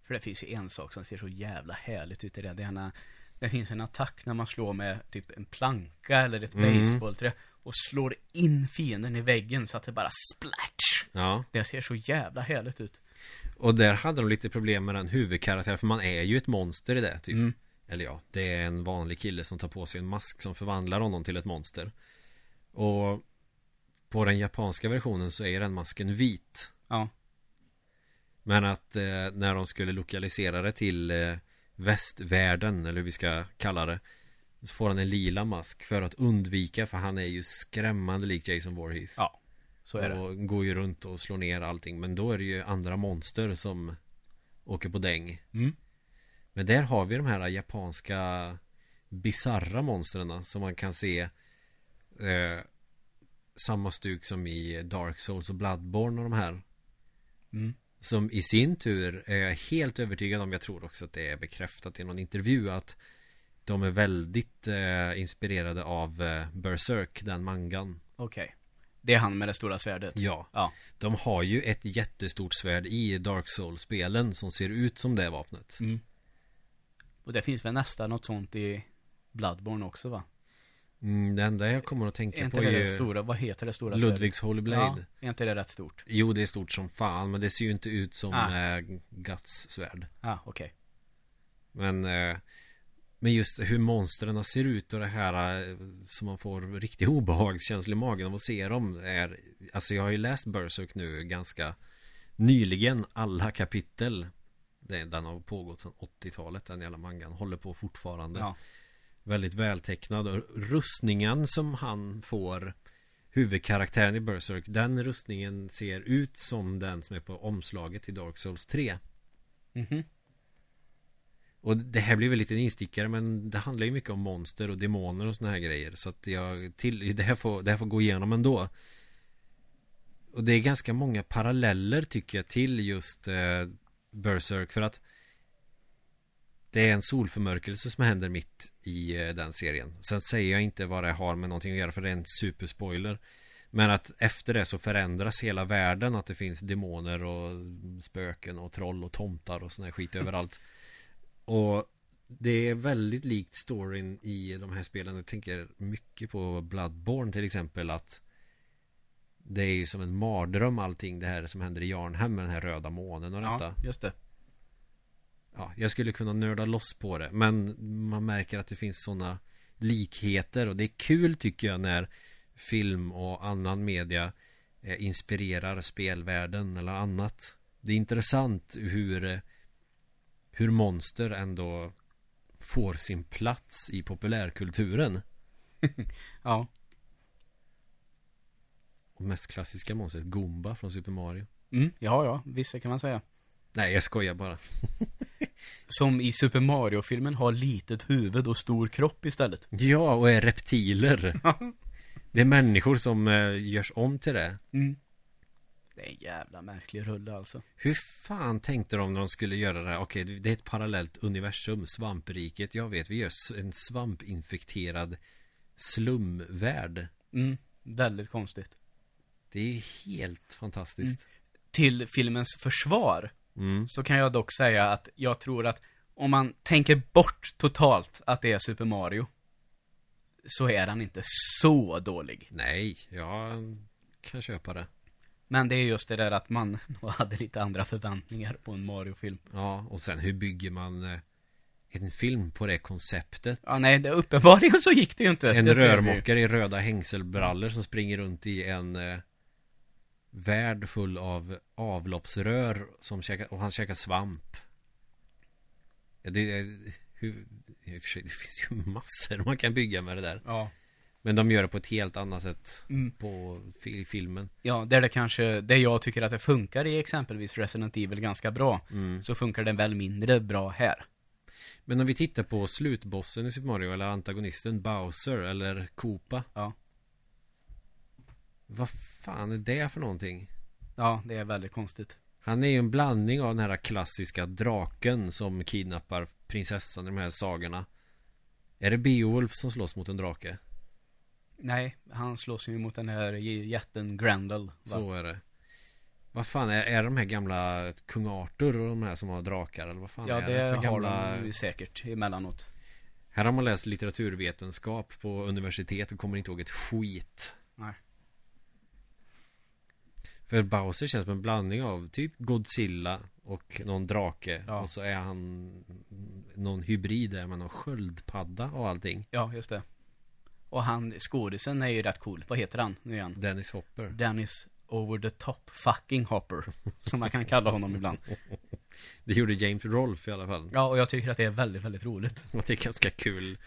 Speaker 2: För det finns ju en sak som ser så jävla härligt ut i det. Det när det finns en attack när man slår med typ en planka eller ett
Speaker 1: Mm.
Speaker 2: och slår in fienden i väggen så att det bara splatch.
Speaker 1: Ja,
Speaker 2: Det ser så jävla härligt ut.
Speaker 1: Och där hade de lite problem med den huvudkaraktären för man är ju ett monster i det typ.
Speaker 2: Mm.
Speaker 1: Eller ja, det är en vanlig kille som tar på sig en mask som förvandlar honom till ett monster. Och på den japanska versionen så är den masken vit.
Speaker 2: Ja.
Speaker 1: Men att eh, när de skulle lokalisera det till eh, västvärlden, eller hur vi ska kalla det Så får han en lila mask för att undvika, för han är ju skrämmande lik Jason Voorhees
Speaker 2: Ja, så är det.
Speaker 1: Och går ju runt och slår ner allting Men då är det ju andra monster som åker på däng
Speaker 2: Mm.
Speaker 1: Men där har vi de här japanska bizarra monstren som man kan se eh, Samma stuk som i Dark Souls och Bloodborne och de här
Speaker 2: Mm.
Speaker 1: Som i sin tur är jag helt övertygad om, jag tror också att det är bekräftat i någon intervju att De är väldigt eh, inspirerade av eh, Berserk, den mangan
Speaker 2: Okej. Det är han med det stora svärdet.
Speaker 1: Ja
Speaker 2: Ja.
Speaker 1: De har ju ett jättestort svärd i Dark Souls-spelen som ser ut som det vapnet
Speaker 2: Mm. Och det finns väl nästan något sånt i Bloodborne också va?
Speaker 1: mm, Det enda jag kommer att
Speaker 2: Är
Speaker 1: tänka
Speaker 2: inte
Speaker 1: på
Speaker 2: det
Speaker 1: är
Speaker 2: det
Speaker 1: ju
Speaker 2: stora, vad heter det stora
Speaker 1: Ludvigs Holy Blade
Speaker 2: Ja, är inte det rätt stort?
Speaker 1: Jo, det är stort som fan, men det ser ju inte ut som
Speaker 2: Ah.
Speaker 1: eh, Guts svärd.
Speaker 2: Ja, ah, okej.
Speaker 1: Men, eh, men just hur monstren ser ut och det här eh, som man får riktig obehagskänsla i magen av att se dem är Alltså jag har ju läst Berserk nu ganska nyligen, alla kapitel. Den har pågått sedan 80-talet, den jävla mangan. Håller på fortfarande.
Speaker 2: Ja.
Speaker 1: Väldigt vältecknad. Och rustningen som han får Huvudkaraktären i Berserk Den rustningen ser ut som den som är på omslaget till Dark Souls 3
Speaker 2: Mhm.
Speaker 1: Och det här blir väl lite en instickare men det handlar ju mycket om monster och demoner och såna här grejer. Så att jag till, det, här får, det här får gå igenom ändå. Och det är ganska många paralleller tycker jag till just eh, Berserk. För att Det är en solförmörkelse som händer mitt i eh, den serien. Sen säger jag inte vad det har med någonting att göra för det är en superspoiler. Men att efter det så förändras hela världen Att det finns demoner och spöken och troll och tomtar och sån här skit [laughs] överallt Och det är väldigt likt storyn i de här spelen. Jag tänker mycket på Bloodborne till exempel att Det är ju som en mardröm allting det här som händer i Jarnhem med den här röda månen och detta.
Speaker 2: Ja, just det.
Speaker 1: ja, jag skulle kunna nörda loss på det Men man märker att det finns sådana likheter och det är kul tycker jag när film och annan media eh, inspirerar spelvärlden eller annat. Det är intressant hur eh, hur monster ändå får sin plats i populärkulturen [laughs]
Speaker 2: Ja.
Speaker 1: och mest klassiska monstret Goomba från Super Mario
Speaker 2: Mm, ja, ja, visst det kan man säga.
Speaker 1: Nej, jag skojar bara [laughs]
Speaker 2: Som i Super Mario-filmen har litet huvud och stor kropp istället.
Speaker 1: Ja, och är reptiler [laughs] Det är människor som eh, görs om till det
Speaker 2: Mm. Det är en jävla märklig rulle alltså.
Speaker 1: Hur fan tänkte de när de skulle göra det här? Okej, det är ett parallellt universum, svampriket. Jag vet, vi gör en svampinfekterad slumvärld.
Speaker 2: Mm, väldigt konstigt.
Speaker 1: Det är helt fantastiskt.
Speaker 2: Till filmens försvar
Speaker 1: Mm.
Speaker 2: så kan jag dock säga att jag tror att om man tänker bort totalt att det är Super Mario så är han inte så dålig.
Speaker 1: Nej, jag kan köpa det.
Speaker 2: Men det är just det där att man [laughs] hade lite andra förväntningar på en Mario-film.
Speaker 1: Ja, och sen hur bygger man eh, en film på det konceptet?
Speaker 2: Ja, nej, det, uppenbarligen så gick det ju inte.
Speaker 1: En
Speaker 2: det
Speaker 1: rörmokare i röda hängselbrallor som springer runt i en eh, värld full av avloppsrör som käkar, och han käkar svamp. Ja, det, är, hur, det finns ju massor man kan bygga med det där.
Speaker 2: Ja.
Speaker 1: Men de gör det på ett helt annat sätt
Speaker 2: Mm.
Speaker 1: på fi- filmen.
Speaker 2: Ja, där det kanske, det jag tycker att det funkar i exempelvis Resident Evil ganska bra,
Speaker 1: Mm.
Speaker 2: så funkar den väl mindre bra här.
Speaker 1: Men om vi tittar på slutbossen i Super Mario eller antagonisten Bowser eller Koopa.
Speaker 2: Ja.
Speaker 1: Vad fan är det för någonting?
Speaker 2: Ja, det är väldigt konstigt.
Speaker 1: Han är ju en blandning av den här klassiska draken som kidnappar prinsessan i de här sagorna. Är det Beowulf som slåss mot en drake?
Speaker 2: Nej, han slåss ju mot den här jätten Grendel. va?
Speaker 1: Så är det. Vad fan är, är de här gamla kung Arthur och de här som har drakar eller vad fan
Speaker 2: Ja
Speaker 1: är
Speaker 2: det
Speaker 1: för
Speaker 2: har
Speaker 1: gamla...
Speaker 2: de säkert emellanåt.
Speaker 1: Här har man läst litteraturvetenskap på universitet och kommer inte ihåg ett skit.
Speaker 2: Nej.
Speaker 1: För Bowser känns som en blandning av typ Godzilla och någon drake.
Speaker 2: Ja.
Speaker 1: Och så är han någon hybrid där med någon sköldpadda och allting.
Speaker 2: Ja, just det. Och han, skådisen är ju rätt cool. Vad heter han nu igen?
Speaker 1: Dennis Hopper.
Speaker 2: Dennis over the top fucking hopper. Som man kan kalla honom ibland. [laughs]
Speaker 1: Det gjorde James Rolfe i alla fall.
Speaker 2: Ja, och jag tycker att det är väldigt, väldigt roligt. [laughs]
Speaker 1: Och det är ganska kul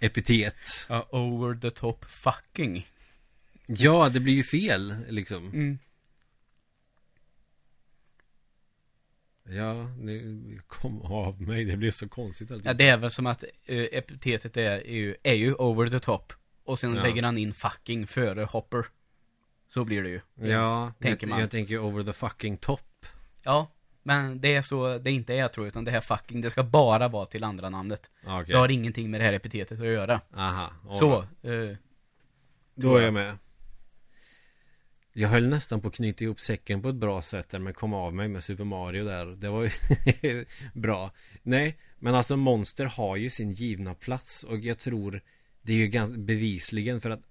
Speaker 1: epitet.
Speaker 2: Ja, over the top fucking.
Speaker 1: Ja, det blir ju fel liksom.
Speaker 2: Mm.
Speaker 1: Ja, nu kom av mig. Det blir så konstigt alltid.
Speaker 2: Ja, det är väl som att uh, epitetet är, är, ju, är ju over the top. Och sen
Speaker 1: Ja.
Speaker 2: lägger han in fucking före hopper. Så blir det ju.
Speaker 1: Ja,
Speaker 2: tänker
Speaker 1: jag,
Speaker 2: man.
Speaker 1: jag tänker ju over the fucking top.
Speaker 2: Ja, men det är så det inte är tror jag, utan det här fucking, det ska bara vara till andra namnet.
Speaker 1: Okej.
Speaker 2: Det har ingenting med det här epitetet att göra.
Speaker 1: Aha. all
Speaker 2: Så,
Speaker 1: right.
Speaker 2: eh,
Speaker 1: Då är jag med. Jag höll nästan på att knyta ihop säcken på ett bra sätt där men kom av mig med Super Mario där. Det var ju [laughs] bra. Nej, men alltså monster har ju sin givna plats och jag tror det är ju ganska bevisligen för att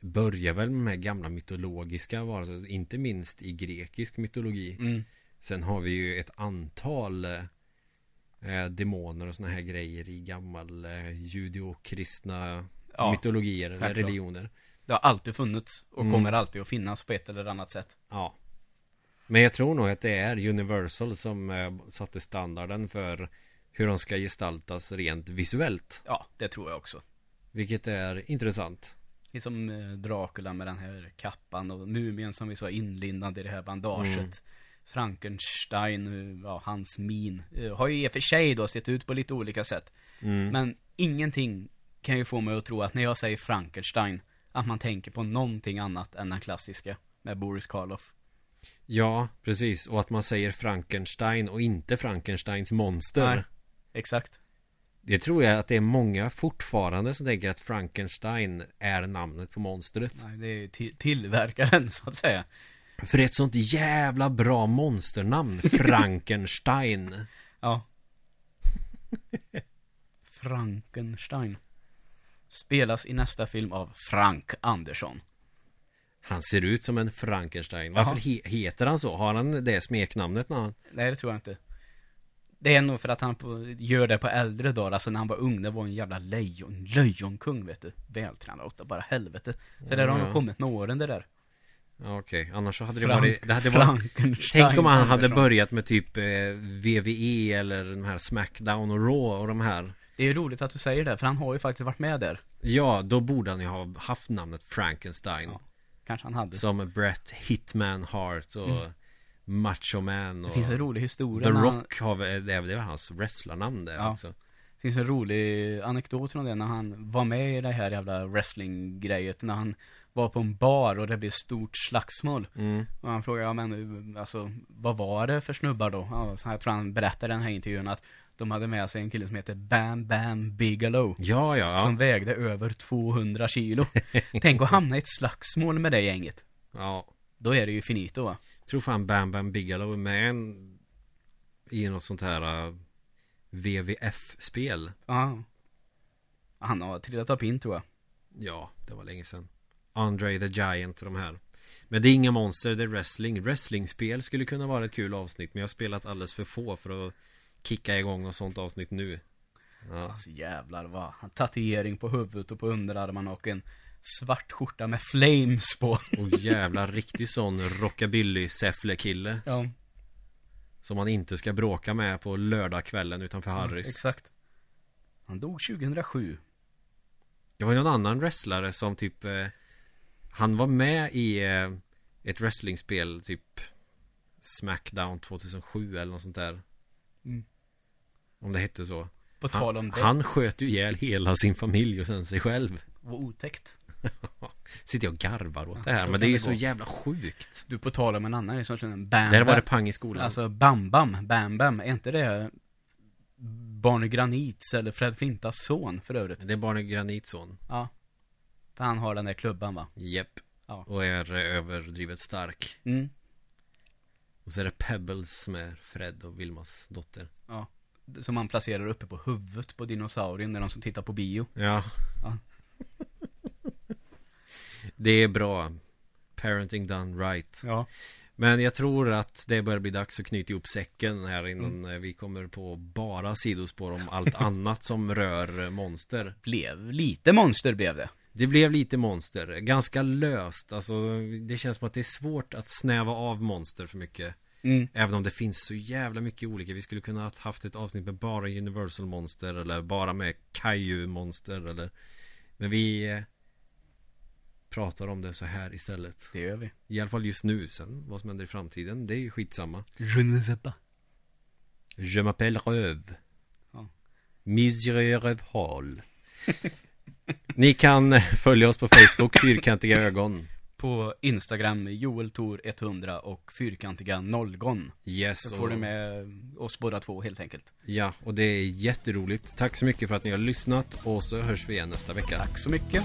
Speaker 1: börja väl med de här gamla mytologiska varelser, inte minst i grekisk mytologi.
Speaker 2: mm,
Speaker 1: Sen har vi ju ett antal eh, demoner och såna här grejer i gammal eh, judeokristna
Speaker 2: Ja,
Speaker 1: mytologier eller religioner.
Speaker 2: det har alltid funnits och
Speaker 1: Mm.
Speaker 2: kommer alltid att finnas på ett eller annat sätt.
Speaker 1: Ja. Men jag tror nog att det är Universal som eh, satte standarden för hur de ska gestaltas rent visuellt.
Speaker 2: Ja, det tror jag också.
Speaker 1: Vilket är intressant.
Speaker 2: Det är som eh, Dracula med den här kappan och mumien som vi sa inlindad i det här bandaget.
Speaker 1: Mm.
Speaker 2: Frankenstein, eh, ja, hans min. eh, Har ju i och för sig då sett ut på lite olika sätt.
Speaker 1: Mm.
Speaker 2: Men ingenting kan ju få mig att tro att när jag säger Frankenstein, att man tänker på någonting annat än den klassiska med Boris Karloff.
Speaker 1: Ja, precis. Och att man säger Frankenstein och inte Frankensteins monster.
Speaker 2: Nej. Exakt.
Speaker 1: Det tror jag att det är många fortfarande som tänker att Frankenstein är namnet på monstret.
Speaker 2: Nej, det är till- tillverkaren så att säga.
Speaker 1: För det är ett sånt jävla bra monsternamn. [laughs] Frankenstein.
Speaker 2: Ja. Frankenstein. Spelas i nästa film av Frank Andersson.
Speaker 1: Han ser ut som en Frankenstein. Varför he- heter han så? Har han det smeknamnet när han...
Speaker 2: Nej, det tror jag inte. Det är nog för att han på, gör det på äldre dagar. Alltså när han var ung, det var en jävla lejon, lejonkung vet du. Vältränad åt bara helvete. Så det har nog kommit med åren det där.
Speaker 1: Ja, okej. Annars så hade det
Speaker 2: Frank-
Speaker 1: varit... Det hade varit... Tänk om han hade börjat med typ eh, VVE eller de här Smackdown och Raw och de här.
Speaker 2: Det är ju roligt att du säger det, för han har ju faktiskt varit med där.
Speaker 1: Ja, då borde han ju ha haft namnet Frankenstein.
Speaker 2: Ja, Kanske han hade.
Speaker 1: Som Brett Hitman Hart och Macho Man
Speaker 2: Mm. Det
Speaker 1: och...
Speaker 2: finns en rolig historia
Speaker 1: The
Speaker 2: när han-
Speaker 1: Rock har väl, det väl hans wrestlarnamn det
Speaker 2: Ja.
Speaker 1: också.
Speaker 2: Det finns en rolig anekdot från det när han var med i det här jävla wrestling-grejet. När han var på en bar och det blev stort slagsmål.
Speaker 1: Mm.
Speaker 2: Och han frågade, ja men alltså, vad var det för snubbar då? Ja, så jag tror han berättade i den här intervjun att de hade med sig en kille som heter Bam Bam Bigelow.
Speaker 1: Ja, ja, ja.
Speaker 2: Som vägde över 200 kilo. [laughs] Tänk att hamna i ett slagsmål med det gänget.
Speaker 1: ja.
Speaker 2: Då är det ju finito va?
Speaker 1: Tror fan Bam Bam Bigelow är med en, i något sånt här uh, WWF-spel.
Speaker 2: Ja. Han har trillat upp in tror jag.
Speaker 1: Ja, det var länge sedan. Andre the Giant och de här. Men det är inga monster, det är wrestling. Wrestlingspel skulle kunna vara ett kul avsnitt, men jag har spelat alldeles för få för att kicka igång något sånt avsnitt nu. Ja.
Speaker 2: Alltså jävlar vad. Han tatuering på huvudet och på underarmarna och en svart skjorta med flames på.
Speaker 1: Och jävla riktig sån rockabilly kille
Speaker 2: Ja,
Speaker 1: Som man inte ska bråka med på lördagskvällen utanför Harrys.
Speaker 2: exakt. Han dog 2007.
Speaker 1: Det var ju någon annan wrestlare som typ eh, Han var med i eh, Ett wrestlingspel typ Smackdown 2007 eller något sånt där
Speaker 2: Mm.
Speaker 1: Om det hette så
Speaker 2: På tal
Speaker 1: han,
Speaker 2: om det.
Speaker 1: han sköt ju ihjäl hela sin familj och sen sig själv
Speaker 2: Vad otäckt. [laughs]
Speaker 1: Sitter jag och garvar åt det här Men det är ju så jävla sjukt
Speaker 2: Du på tal om en annan, det är som en Bam
Speaker 1: Där var det pang i skolan
Speaker 2: Alltså Bam Bam, Bam Bam. Är inte det Barney Granits eller Fred Flintas son för övrigt?
Speaker 1: Det är Barney Granitson
Speaker 2: Ja. För han har den där klubban va?
Speaker 1: Jepp
Speaker 2: Ja.
Speaker 1: Och är överdrivet stark
Speaker 2: Mm.
Speaker 1: Och så är det Pebbles som är Fred och Vilmas dotter.
Speaker 2: Ja. Som man placerar uppe på huvudet på dinosaurien när de som tittar på bio.
Speaker 1: Ja.
Speaker 2: Ja. [laughs]
Speaker 1: det är bra. Parenting done right.
Speaker 2: Ja.
Speaker 1: Men jag tror att det börjar bli dags att knyta ihop säcken här innan eh, vi kommer på bara sidospår om allt [laughs] annat som rör eh, monster.
Speaker 2: Blev lite monster blev det.
Speaker 1: Det blev lite monster, ganska löst. Alltså det känns som att det är svårt att snäva av monster för mycket.
Speaker 2: Mm.
Speaker 1: Även om det finns så jävla mycket olika. Vi skulle kunna ha haft ett avsnitt med bara Universal monster eller bara med Kaiju monster eller Men vi eh, pratar om det så här istället.
Speaker 2: Det gör vi.
Speaker 1: I alla fall just nu. Sen vad som händer i framtiden, det är ju skitsamma.
Speaker 2: Je ne sais pas.
Speaker 1: Je m'appelle Röv.
Speaker 2: Ja.
Speaker 1: Misre Rövhal. [laughs] Ni kan följa oss på Facebook, [laughs] Fyrkantiga ögon.
Speaker 2: På Instagram, joeltor100 och fyrkantiga nollgon.
Speaker 1: Yes.
Speaker 2: Så får du med oss båda två helt enkelt.
Speaker 1: Ja, och det är jätteroligt. Tack så mycket för att ni har lyssnat och så hörs vi igen nästa vecka.
Speaker 2: Tack så mycket.